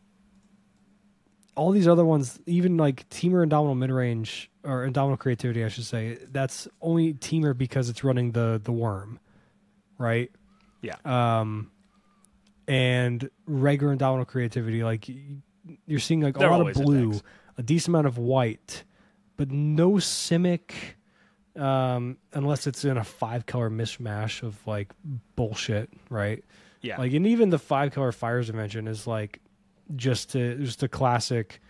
all these other ones, even like Temur Indomitable Midrange or Indomitable Creativity, I should say, that's only Temur because it's running the, the worm, right? yeah, um, and regular indomitable creativity. Like you're seeing like They're a lot of blue, attacks. a decent amount of white, but no simic, um, unless it's in a five color mishmash of like bullshit, right? yeah, Like, and even the five color fires dimension is like just to just a classic,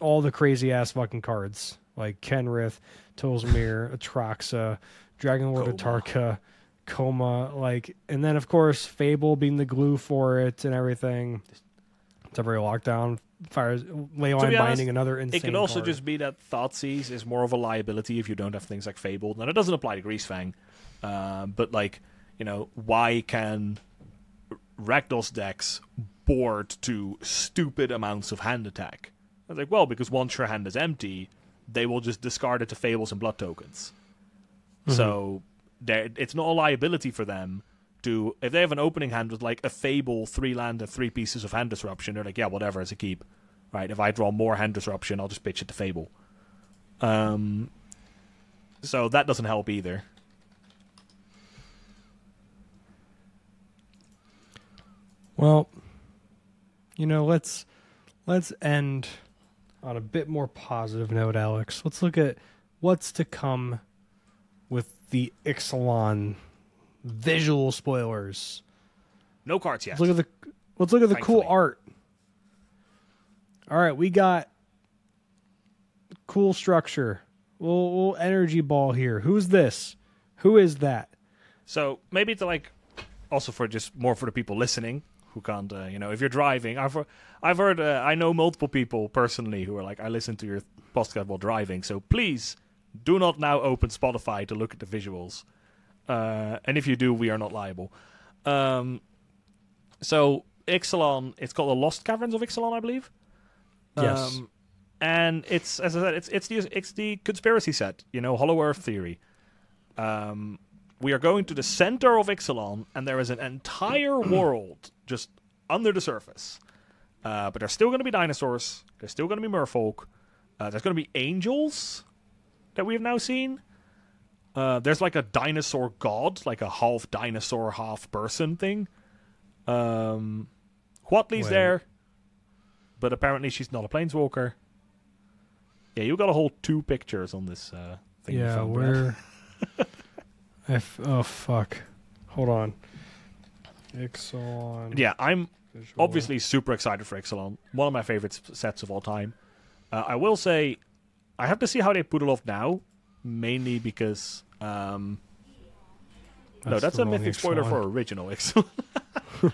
all the crazy ass fucking cards like Kenrith, Tolsimir, Atraxa, Dragon Lord Atarka, Koma, like, and then of course Fable being the glue for it and everything. Temporary lockdown, fires, Leyline honest, binding, another insane. it could also card. just be that Thoughtseize is more of a liability if you don't have things like Fable. Now, it doesn't apply to Greasefang, uh, but like, you know, why can Rakdos decks bored to stupid amounts of hand attack. I was like, well, because once your hand is empty, they will just discard it to fables and blood tokens. Mm-hmm. So it's not a liability for them to if they have an opening hand with like a fable, three land, and three pieces of hand disruption. They're like, yeah, whatever, it's a keep. Right? If I draw more hand disruption, I'll just pitch it to fable. Um, so that doesn't help either. Well, you know, let's let's end on a bit more positive note, Alex. Let's look at what's to come with the Ixalan visual spoilers. No cards yet. Let's look at the let's look at the cool art. All right, we got cool structure. Little, little energy ball here. Who's this? Who is that? So maybe to like, also for just more for the people listening who can't, uh, you know, if you're driving, I've I've heard, uh, I know multiple people personally who are like, I listen to your podcast while driving, so please do not now open Spotify to look at the visuals, uh, and if you do, we are not liable. Um, so Ixalan, it's called the Lost Caverns of Ixalan, I believe. Yes. Um, and it's as I said, it's it's the it's the conspiracy set, you know, Hollow Earth theory. Um, we are going to the center of Ixalan, and there is an entire world just under the surface. Uh, but there's still going to be dinosaurs. There's still going to be merfolk. Uh, there's going to be angels that we have now seen. Uh, there's like a dinosaur god, like a half dinosaur, half person thing. Um, Huatli's Wait. there, but apparently she's not a planeswalker. Yeah, you got a whole two pictures on this uh, thing. yeah, found, Brad. I f- oh fuck! Hold on. Yeah, I'm visual. obviously super excited for Ixalan. One of my favorite sets of all time. Uh, I will say, I have to see how they put it off now, mainly because. Um, no, that's a mythic spoiler for original Ixalan.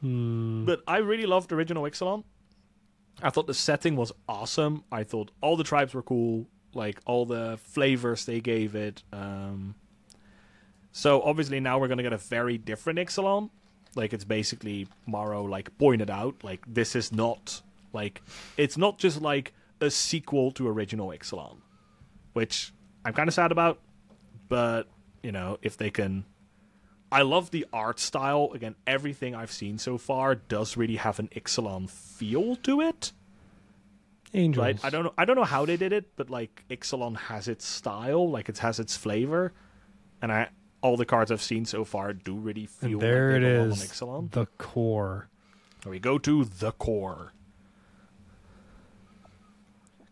Hmm. but I really loved original Ixalan. I thought the setting was awesome. I thought all the tribes were cool, like all the flavors they gave it. Um, so obviously now we're gonna get a very different Ixalan. Like it's basically Maro like pointed out, like this is not like it's not just like a sequel to original Ixalan, which I'm kind of sad about. But you know, if they can I love the art style. Again, everything I've seen so far does really have an Ixalan feel to it. Angels. Right? I don't know I don't know how they did it, but like Ixalan has its style, like it has its flavor. And I all the cards I've seen so far do really feel And there like it is. The core. Here we go to the core.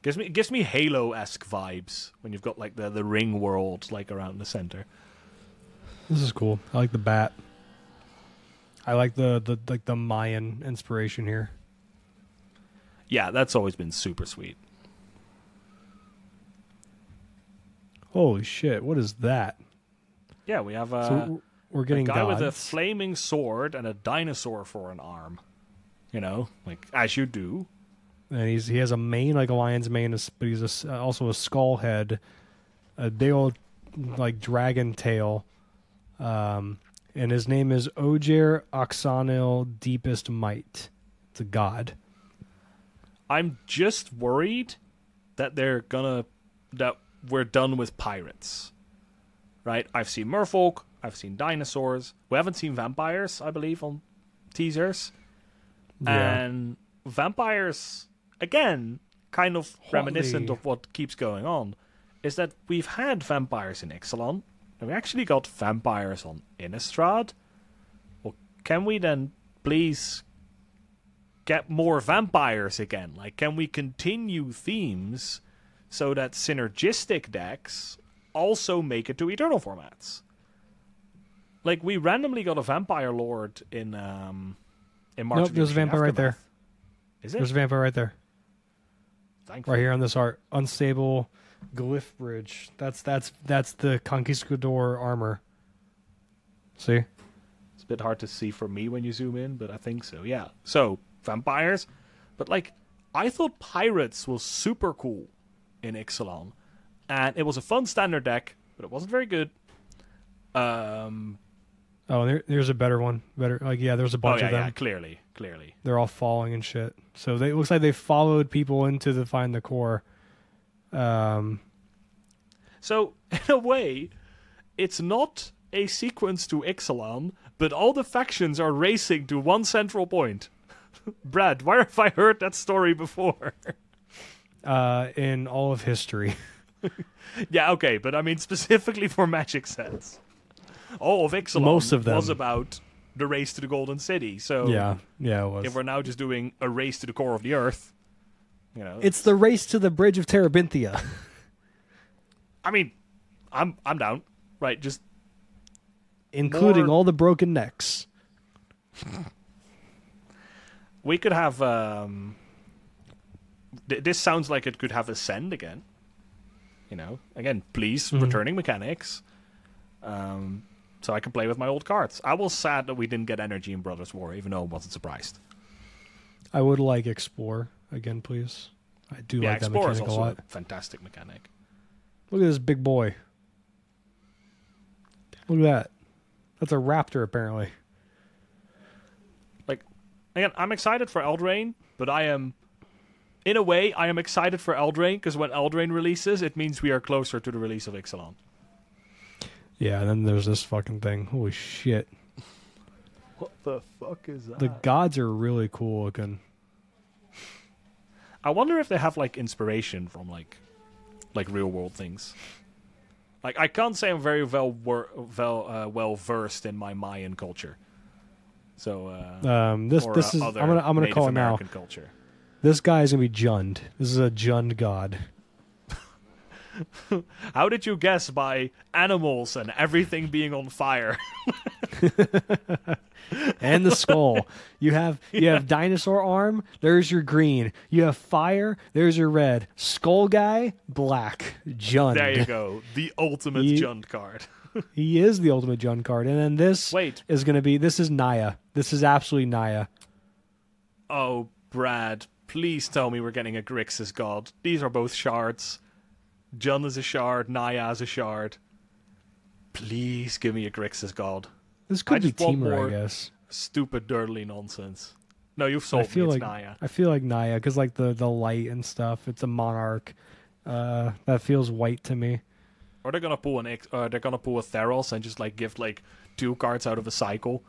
Gives me gives me Halo esque vibes when you've got like the, the ring world like around the center. This is cool. I like the bat. I like the, the like the Mayan inspiration here. Yeah, that's always been super sweet. Holy shit! What is that? Yeah, we have uh, so we're- we're a getting guy gods. with a flaming sword and a dinosaur for an arm. You know, like as you do. and he's he has a mane like a lion's mane, but he's a uh, also a skull head, a big old like dragon tail, um, and his name is Ojer Axonil Deepest Might. It's a god. I'm just worried that they're gonna that we're done with pirates. Right? I've seen merfolk, I've seen dinosaurs. We haven't seen vampires, I believe, on teasers. Yeah. And vampires again, kind of reminiscent of what keeps going on, is that we've had vampires in Ixalan, and we actually got vampires on Innistrad. Well, can we then please get more vampires again? Like, can we continue themes so that synergistic decks also make it to eternal formats? Like, we randomly got a vampire lord in um in March. Nope, there's a vampire right there. Aftermath. Is it? There's a vampire right there, Thankfully. right here on this art. Unstable glyph bridge. That's that's that's the conquistador armor. See? It's a bit hard to see for me when you zoom in, but I think so. Yeah. So vampires, but like I thought pirates was super cool in Ixalan, and it was a fun standard deck, but it wasn't very good. Um. Oh, there, there's a better one. Better, like yeah, there's a Oh bunch yeah, of them. yeah. Clearly, clearly. They're all falling and shit. So they, it looks like they followed people into the find the core. Um, So in a way, it's not a sequence to Ixalan, but all the factions are racing to one central point. Brad, where have I heard that story before? uh, in all of history. Yeah, okay, but I mean specifically for Magic sets. All of Ixalan Most of them. was about the race to the golden city. So Yeah, yeah, it was. if we're now just doing a race to the core of the earth, you know, It's the race to the bridge of Terabithia. I mean, I'm I'm down. Right, just including More- all the broken necks. we could have. Um, th- this sounds like it could have ascend again. You know, again, please Mhm. returning mechanics. Um, so I can play with my old cards. I was sad that we didn't get energy in Brothers War, even though I wasn't surprised. I would like explore again, please. I do yeah, like that Explorer is mechanic a lot. a fantastic mechanic. Look at this big boy. Look at that. That's a raptor, apparently. Like, again, I'm excited for Eldraine, but I am, in a way, I am excited for Eldraine because when Eldraine releases, it means we are closer to the release of Ixalan. Yeah, and then there's this fucking thing. Holy shit. What the fuck is that? The gods are really cool looking. I wonder if they have like inspiration from like, like real world things. Like I can't say I'm very well wor- well uh, well versed in my Mayan culture. So uh, Um, this or, this uh, is I'm gonna I'm gonna Native call it now. American culture. This guy is gonna be Jund. This is a Jund god. How did you guess by animals and everything being on fire? and the skull. You have you have dinosaur arm. There's your green. You have fire. There's your red. Skull guy, black. Jund. there you go, the ultimate Ye- Jund card. He is the ultimate Jund card. And then this Wait, is going to be. This is Naya. This is absolutely Naya. oh Brad, please tell me we're getting a Grixis god. These are both shards. Jund is a shard, Naya is a shard. Please give me a Grixis god. This could be just want Temur, I guess. Stupid dirtly nonsense. No, you've I sold me. feel It's like Naya. I feel like Naya because like the the light and stuff. It's a monarch. Uh, that feels white to me. Or they're gonna pull an ex- uh, they're gonna pull a Theros and just like give like two cards out of a cycle,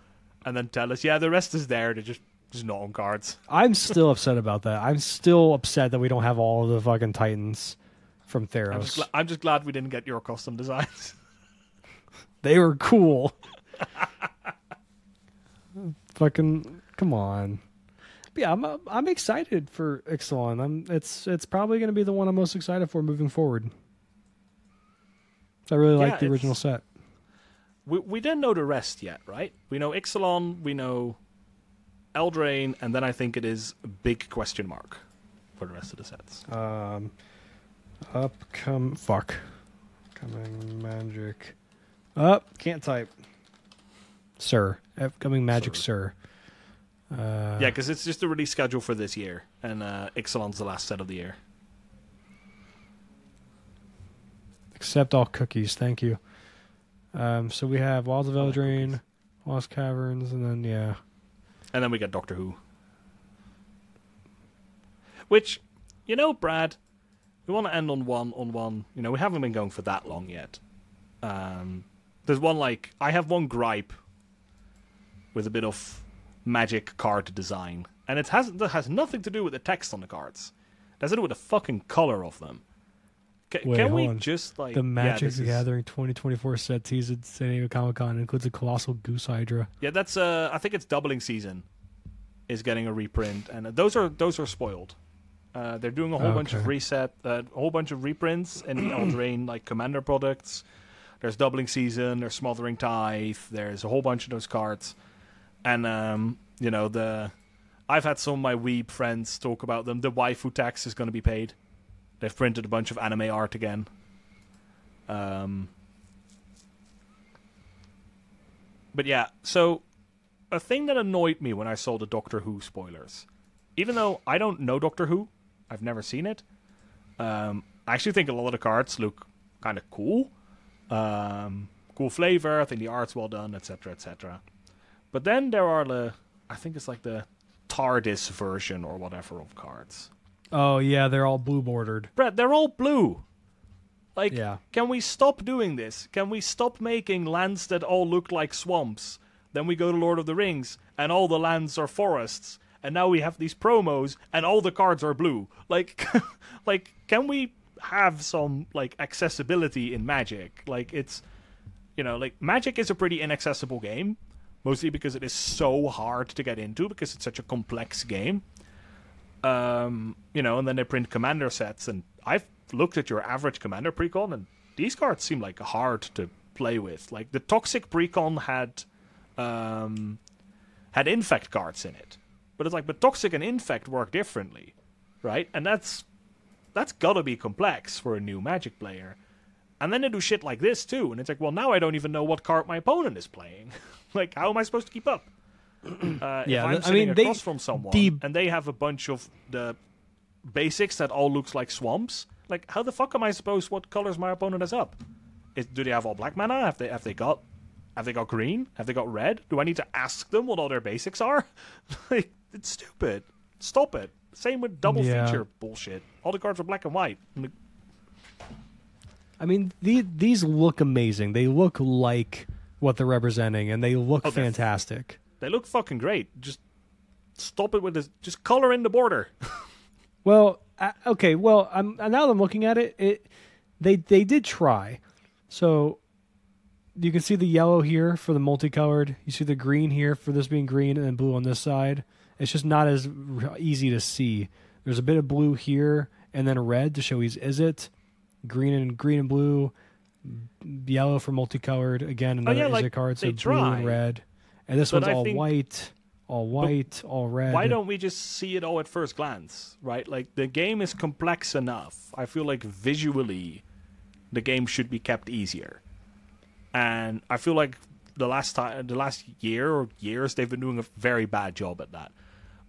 and then tell us, yeah, the rest is there. They're just just not on cards. I'm still upset about that. I'm still upset that we don't have all of the fucking Titans from I'm Theros. just, gla- I'm just glad we didn't get your custom designs. They were cool. Fucking come on. But yeah, I'm I'm excited for Ixalan. I'm it's it's probably going to be the one I'm most excited for moving forward. I really Yeah, like the original set. we we didn't know the rest yet, right? We know Ixalan, we know Eldraine, and then I think it is a big question mark for the rest of the sets. Um, up come fuck, coming magic. Up can't type. Sir, upcoming magic, sir. Uh, yeah, because it's just the release schedule for this year, and uh, Ixalan's the last set of the year. Accept all cookies, thank you. Um, so we have Wilds of Eldraine, Lost Caverns, and then yeah, And then we get Doctor Who. Which, you know, Brad, we want to end on one on one. You know, we haven't been going for that long yet. Um, there's one like I have one gripe with a bit of magic card design, and it has that has nothing to do with the text on the cards. It has to do with the fucking color of them. Ca- Wait, can we on. just like the yeah, Magic this the is- Gathering 2024 set teased at San Diego Comic Con includes a colossal goose hydra. Yeah, that's uh I think it's doubling season is getting a reprint and uh, those are those are spoiled. Uh, they're doing a whole bunch of Okay. reset, uh, a whole bunch of reprints in the Eldraine like commander products. There's doubling season, there's smothering tithe, there's a whole bunch of those cards, and um, you know the. I've had some of my weeb friends talk about them. The waifu tax is going to be paid. They've printed a bunch of anime art again. Um, but yeah, so a thing that annoyed me when I saw the Doctor Who spoilers, even though I don't know Doctor Who, I've never seen it. Um, I actually think a lot of the cards look kind of cool, um, cool flavor. I think the art's well done, etc., etc. But then there are the, I think it's like the TARDIS version or whatever of cards. Oh yeah, they're all blue bordered. Brad, they're all blue. Like, Yeah. can we stop doing this? Can we stop making lands that all look like swamps? Then we go to Lord of the Rings, and all the lands are forests, and now we have these promos, and all the cards are blue. Like, like, can we have some like accessibility in Magic? Like, it's, you know, like Magic is a pretty inaccessible game, mostly because it is so hard to get into because it's such a complex game. Um, you know, and then they print commander sets, and I've looked at your average commander precon, and these cards seem like hard to play with. Like the toxic precon had um, had infect cards in it, but it's like, but toxic and infect work differently, right? And that's that's gotta be complex for a new Magic player. And then they do shit like this too, and it's like, well, now I don't even know what card my opponent is playing. like, how am I supposed to keep up? Uh, Yeah, if I'm th- I sitting mean, they- across from someone the- and they have a bunch of the basics that all looks like swamps, like how the fuck am I supposed what colors my opponent is up? Is, do they have all black mana? Have they have they got have they got green? Have they got red? Do I need to ask them what all their basics are? like it's stupid. Stop it. Same with double Yeah. feature bullshit. All the cards are black and white. I mean, the, these look amazing. They look like what they're representing, and they look Oh, fantastic. They look fucking great. Just stop it with this. Just color in the border. Well, uh, okay. Well, I'm now that I'm looking at it. It they they did try. So you can see the yellow here for the multicolored. You see the green here for this being green, and then blue on this side. It's just not as easy to see. There's a bit of blue here, and then red to show he's is it green and green and blue, yellow for multicolored. Again, another Oh, yeah, is like, card. So blue and red, and this But one's I all white, all white, all red. Why don't we just see it all at first glance, right? Like the game is complex enough. I feel like visually, the game should be kept easier, and I feel like the last time, the last year or years, they've been doing a very bad job at that.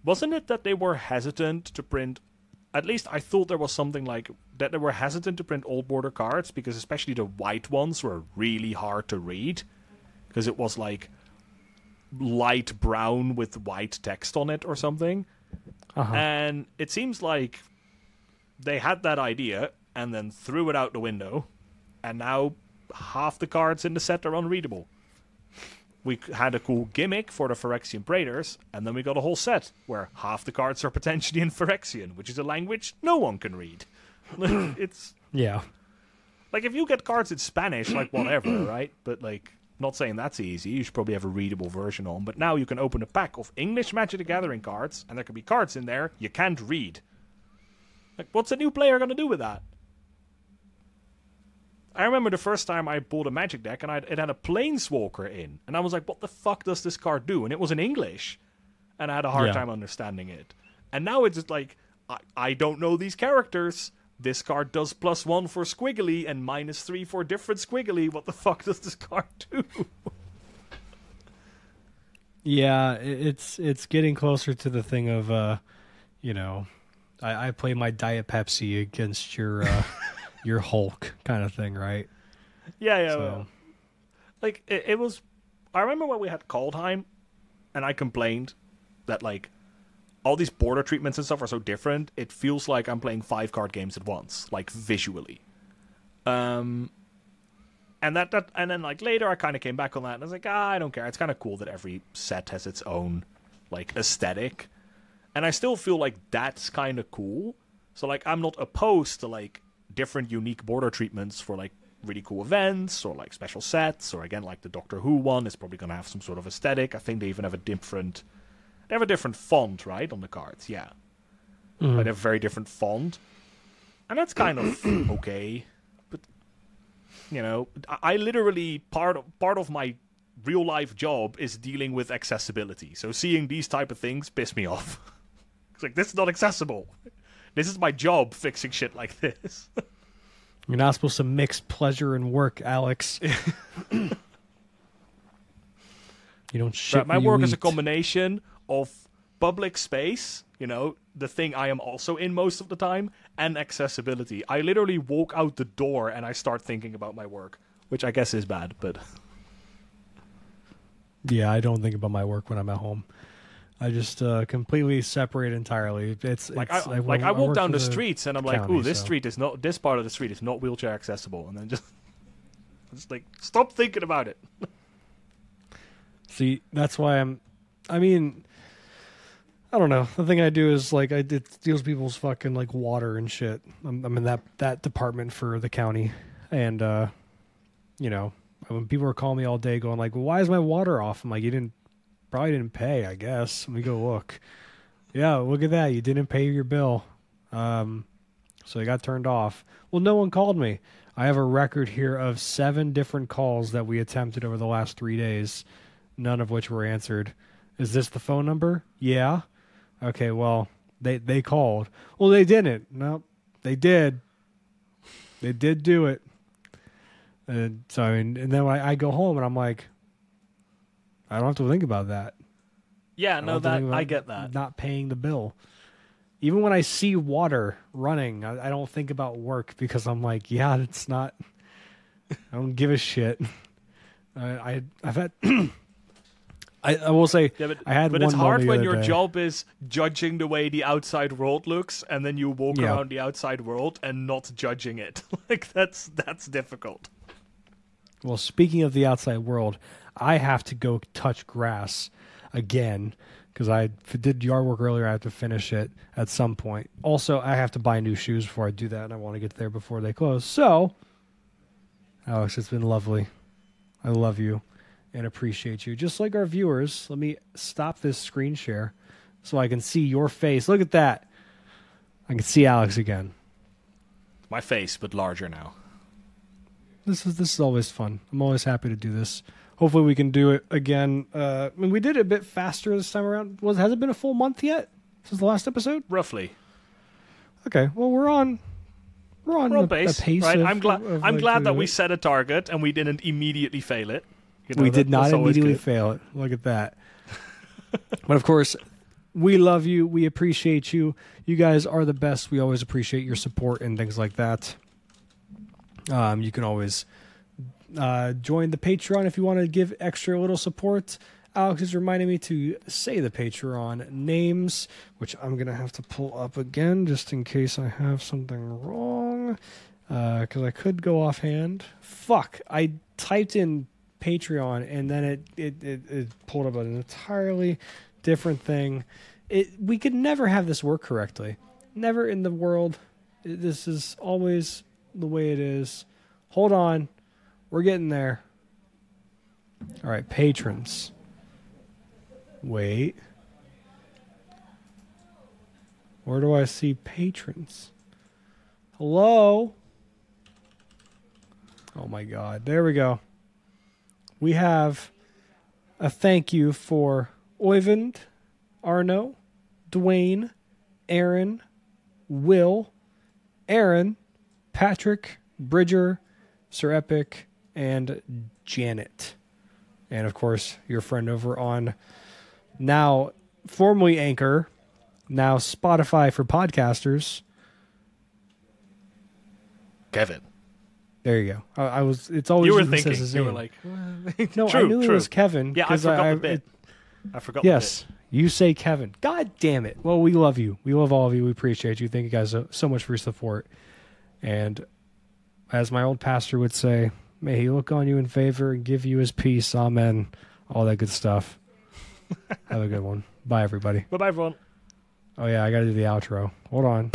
Wasn't it that they were hesitant to print? At least I thought there was something like that. They were hesitant to print old border cards because, especially the white ones, were really hard to read because it was like light brown with white text on it or something. Uh-huh. And it seems like they had that idea and then threw it out the window, and now half the cards in the set are unreadable. We had a cool gimmick for the Phyrexian Praetors, and then we got a whole set where half the cards are potentially in Phyrexian, which is a language no one can read. it's yeah. like if you get cards in Spanish, like whatever, right? But like, not saying that's easy. You should probably have a readable version on. But now you can open a pack of English Magic the Gathering cards, and there can be cards in there you can't read. Like, what's a new player gonna do with that? I remember the first time I bought a Magic deck, and I, it had a Planeswalker in, and I was like, "What the fuck does this card do?" And it was in English, and I had a hard Yeah. time understanding it. And now it's just like, I, I don't know these characters. This card does plus one for squiggly and minus three for different squiggly. What the fuck does this card do? Yeah, it's it's getting closer to the thing of uh, you know, I, I play my Diet Pepsi against your uh, your Hulk kind of thing, right? yeah, yeah. So- well, like it, it was. I remember when we had Kaldheim, and I complained that like all these border treatments and stuff are so different. It feels like I'm playing five card games at once, like visually. Um, and that that and then like later I kind of came back on that and I was like, ah, I don't care. It's kind of cool that every set has its own like aesthetic, and I still feel like that's kind of cool. So like I'm not opposed to like different unique border treatments for like really cool events or like special sets or again like the Doctor Who one is probably gonna have some sort of aesthetic. I think they even have a different they have a different font right on the cards, yeah. Mm. Like they have a very different font, and that's kind of okay. But you know, I, I literally part of, part of my real life job is dealing with accessibility. So seeing these type of things piss me off. it's like this is not accessible. This is my job fixing shit like this. You're not supposed to mix pleasure and work, Alex. you don't shit. But my work is a combination of public space, you know, the thing I am also in most of the time, and accessibility. I literally walk out the door and I start thinking about my work, which I guess is bad, but Yeah, I don't think about my work when I'm at home. I just uh, completely separate entirely. It's like it's, I, like I walk down for the streets and I'm like, county, ooh, this so- street is not this part of the street is not wheelchair accessible, and then just just like stop thinking about it. See, that's why I'm. I mean, I don't know. The thing I do is like I it with people's fucking like water and shit. I'm, I'm in that that department for the county, and uh, you know, when people are calling me all day, going like, "Why is my water off?" I'm like, "You didn't probably didn't pay. I guess. Let me go look. Yeah, look at that. You didn't pay your bill, um, so it got turned off. Well, no one called me. I have a record here of seven different calls that we attempted over the last three days, none of which were answered. Is this the phone number? Yeah. Okay. Well, they they called. Well, they didn't. No, they did. They did do it. And so I mean, and then I, I go home and I'm like, I don't have to think about that. Yeah, no, have to that I get that. Not paying the bill. Even when I see water running, I, I don't think about work because I'm like, yeah, it's not. I don't give a shit. I, I I've had. I, I will say Yeah, but, I had but it's hard when your day. job is judging the way the outside world looks, and then you walk Yeah. around the outside world and not judging it. like that's that's difficult. Well, speaking of the outside world, I have to go touch grass again because I did yard work earlier. I have to finish it at some point. Also, I have to buy new shoes before I do that, and I want to get there before they close. So, Alex, it's been lovely. I love you and appreciate you. Just like our viewers, let me stop this screen share so I can see your face. Look at that. I can see Alex again. My face, but larger now. this is this is always fun. I'm always happy to do this. Hopefully, we can do it again. Uh, I mean, we did it a bit faster this time around. Was has it been a full month yet since the last episode? Roughly. Okay, well we're on we're on We're on a, pace, a pace. right? of- I'm glad. I'm glad that we set a target and we didn't immediately fail it. You know, we that- did not immediately good. fail it. Look at that. but of course, we love you. We appreciate you. You guys are the best. We always appreciate your support and things like that. Um, you can always uh, join the Patreon if you want to give extra little support. Alex is reminding me to say the Patreon names, which I'm gonna have to pull up again just in case I have something wrong. Because I could go offhand. Fuck! I typed in Patreon and then it it, it, it pulled up an entirely different thing. It we could never have this work correctly. Never in the world. This is always the way it is. Hold on. We're getting there. All right, patrons. Wait. Where do I see patrons? Hello? Oh my god. There we go. We have a thank you for Oyvind, Arno, Dwayne, Aaron, Will, Aaron, Patrick, Bridger, Sir Epic, and Janet. And of course, your friend over on now formerly Anchor, now Spotify for podcasters. Kevin. There you go. I, I was. It's always You were even says thinking. his You were like, no, I true, knew it was Kevin. yeah, I 'cause forgot I, the bit. it- I forgot. yes, you say Kevin. God damn it. Well, we love you. We love all of you. We appreciate you. Thank you guys so, so much for your support. And as my old pastor would say, may he look on you in favor and give you his peace. Amen. All that good stuff. Have a good one. Bye, everybody. Bye bye, everyone. Oh, yeah, I got to do the outro. Hold on.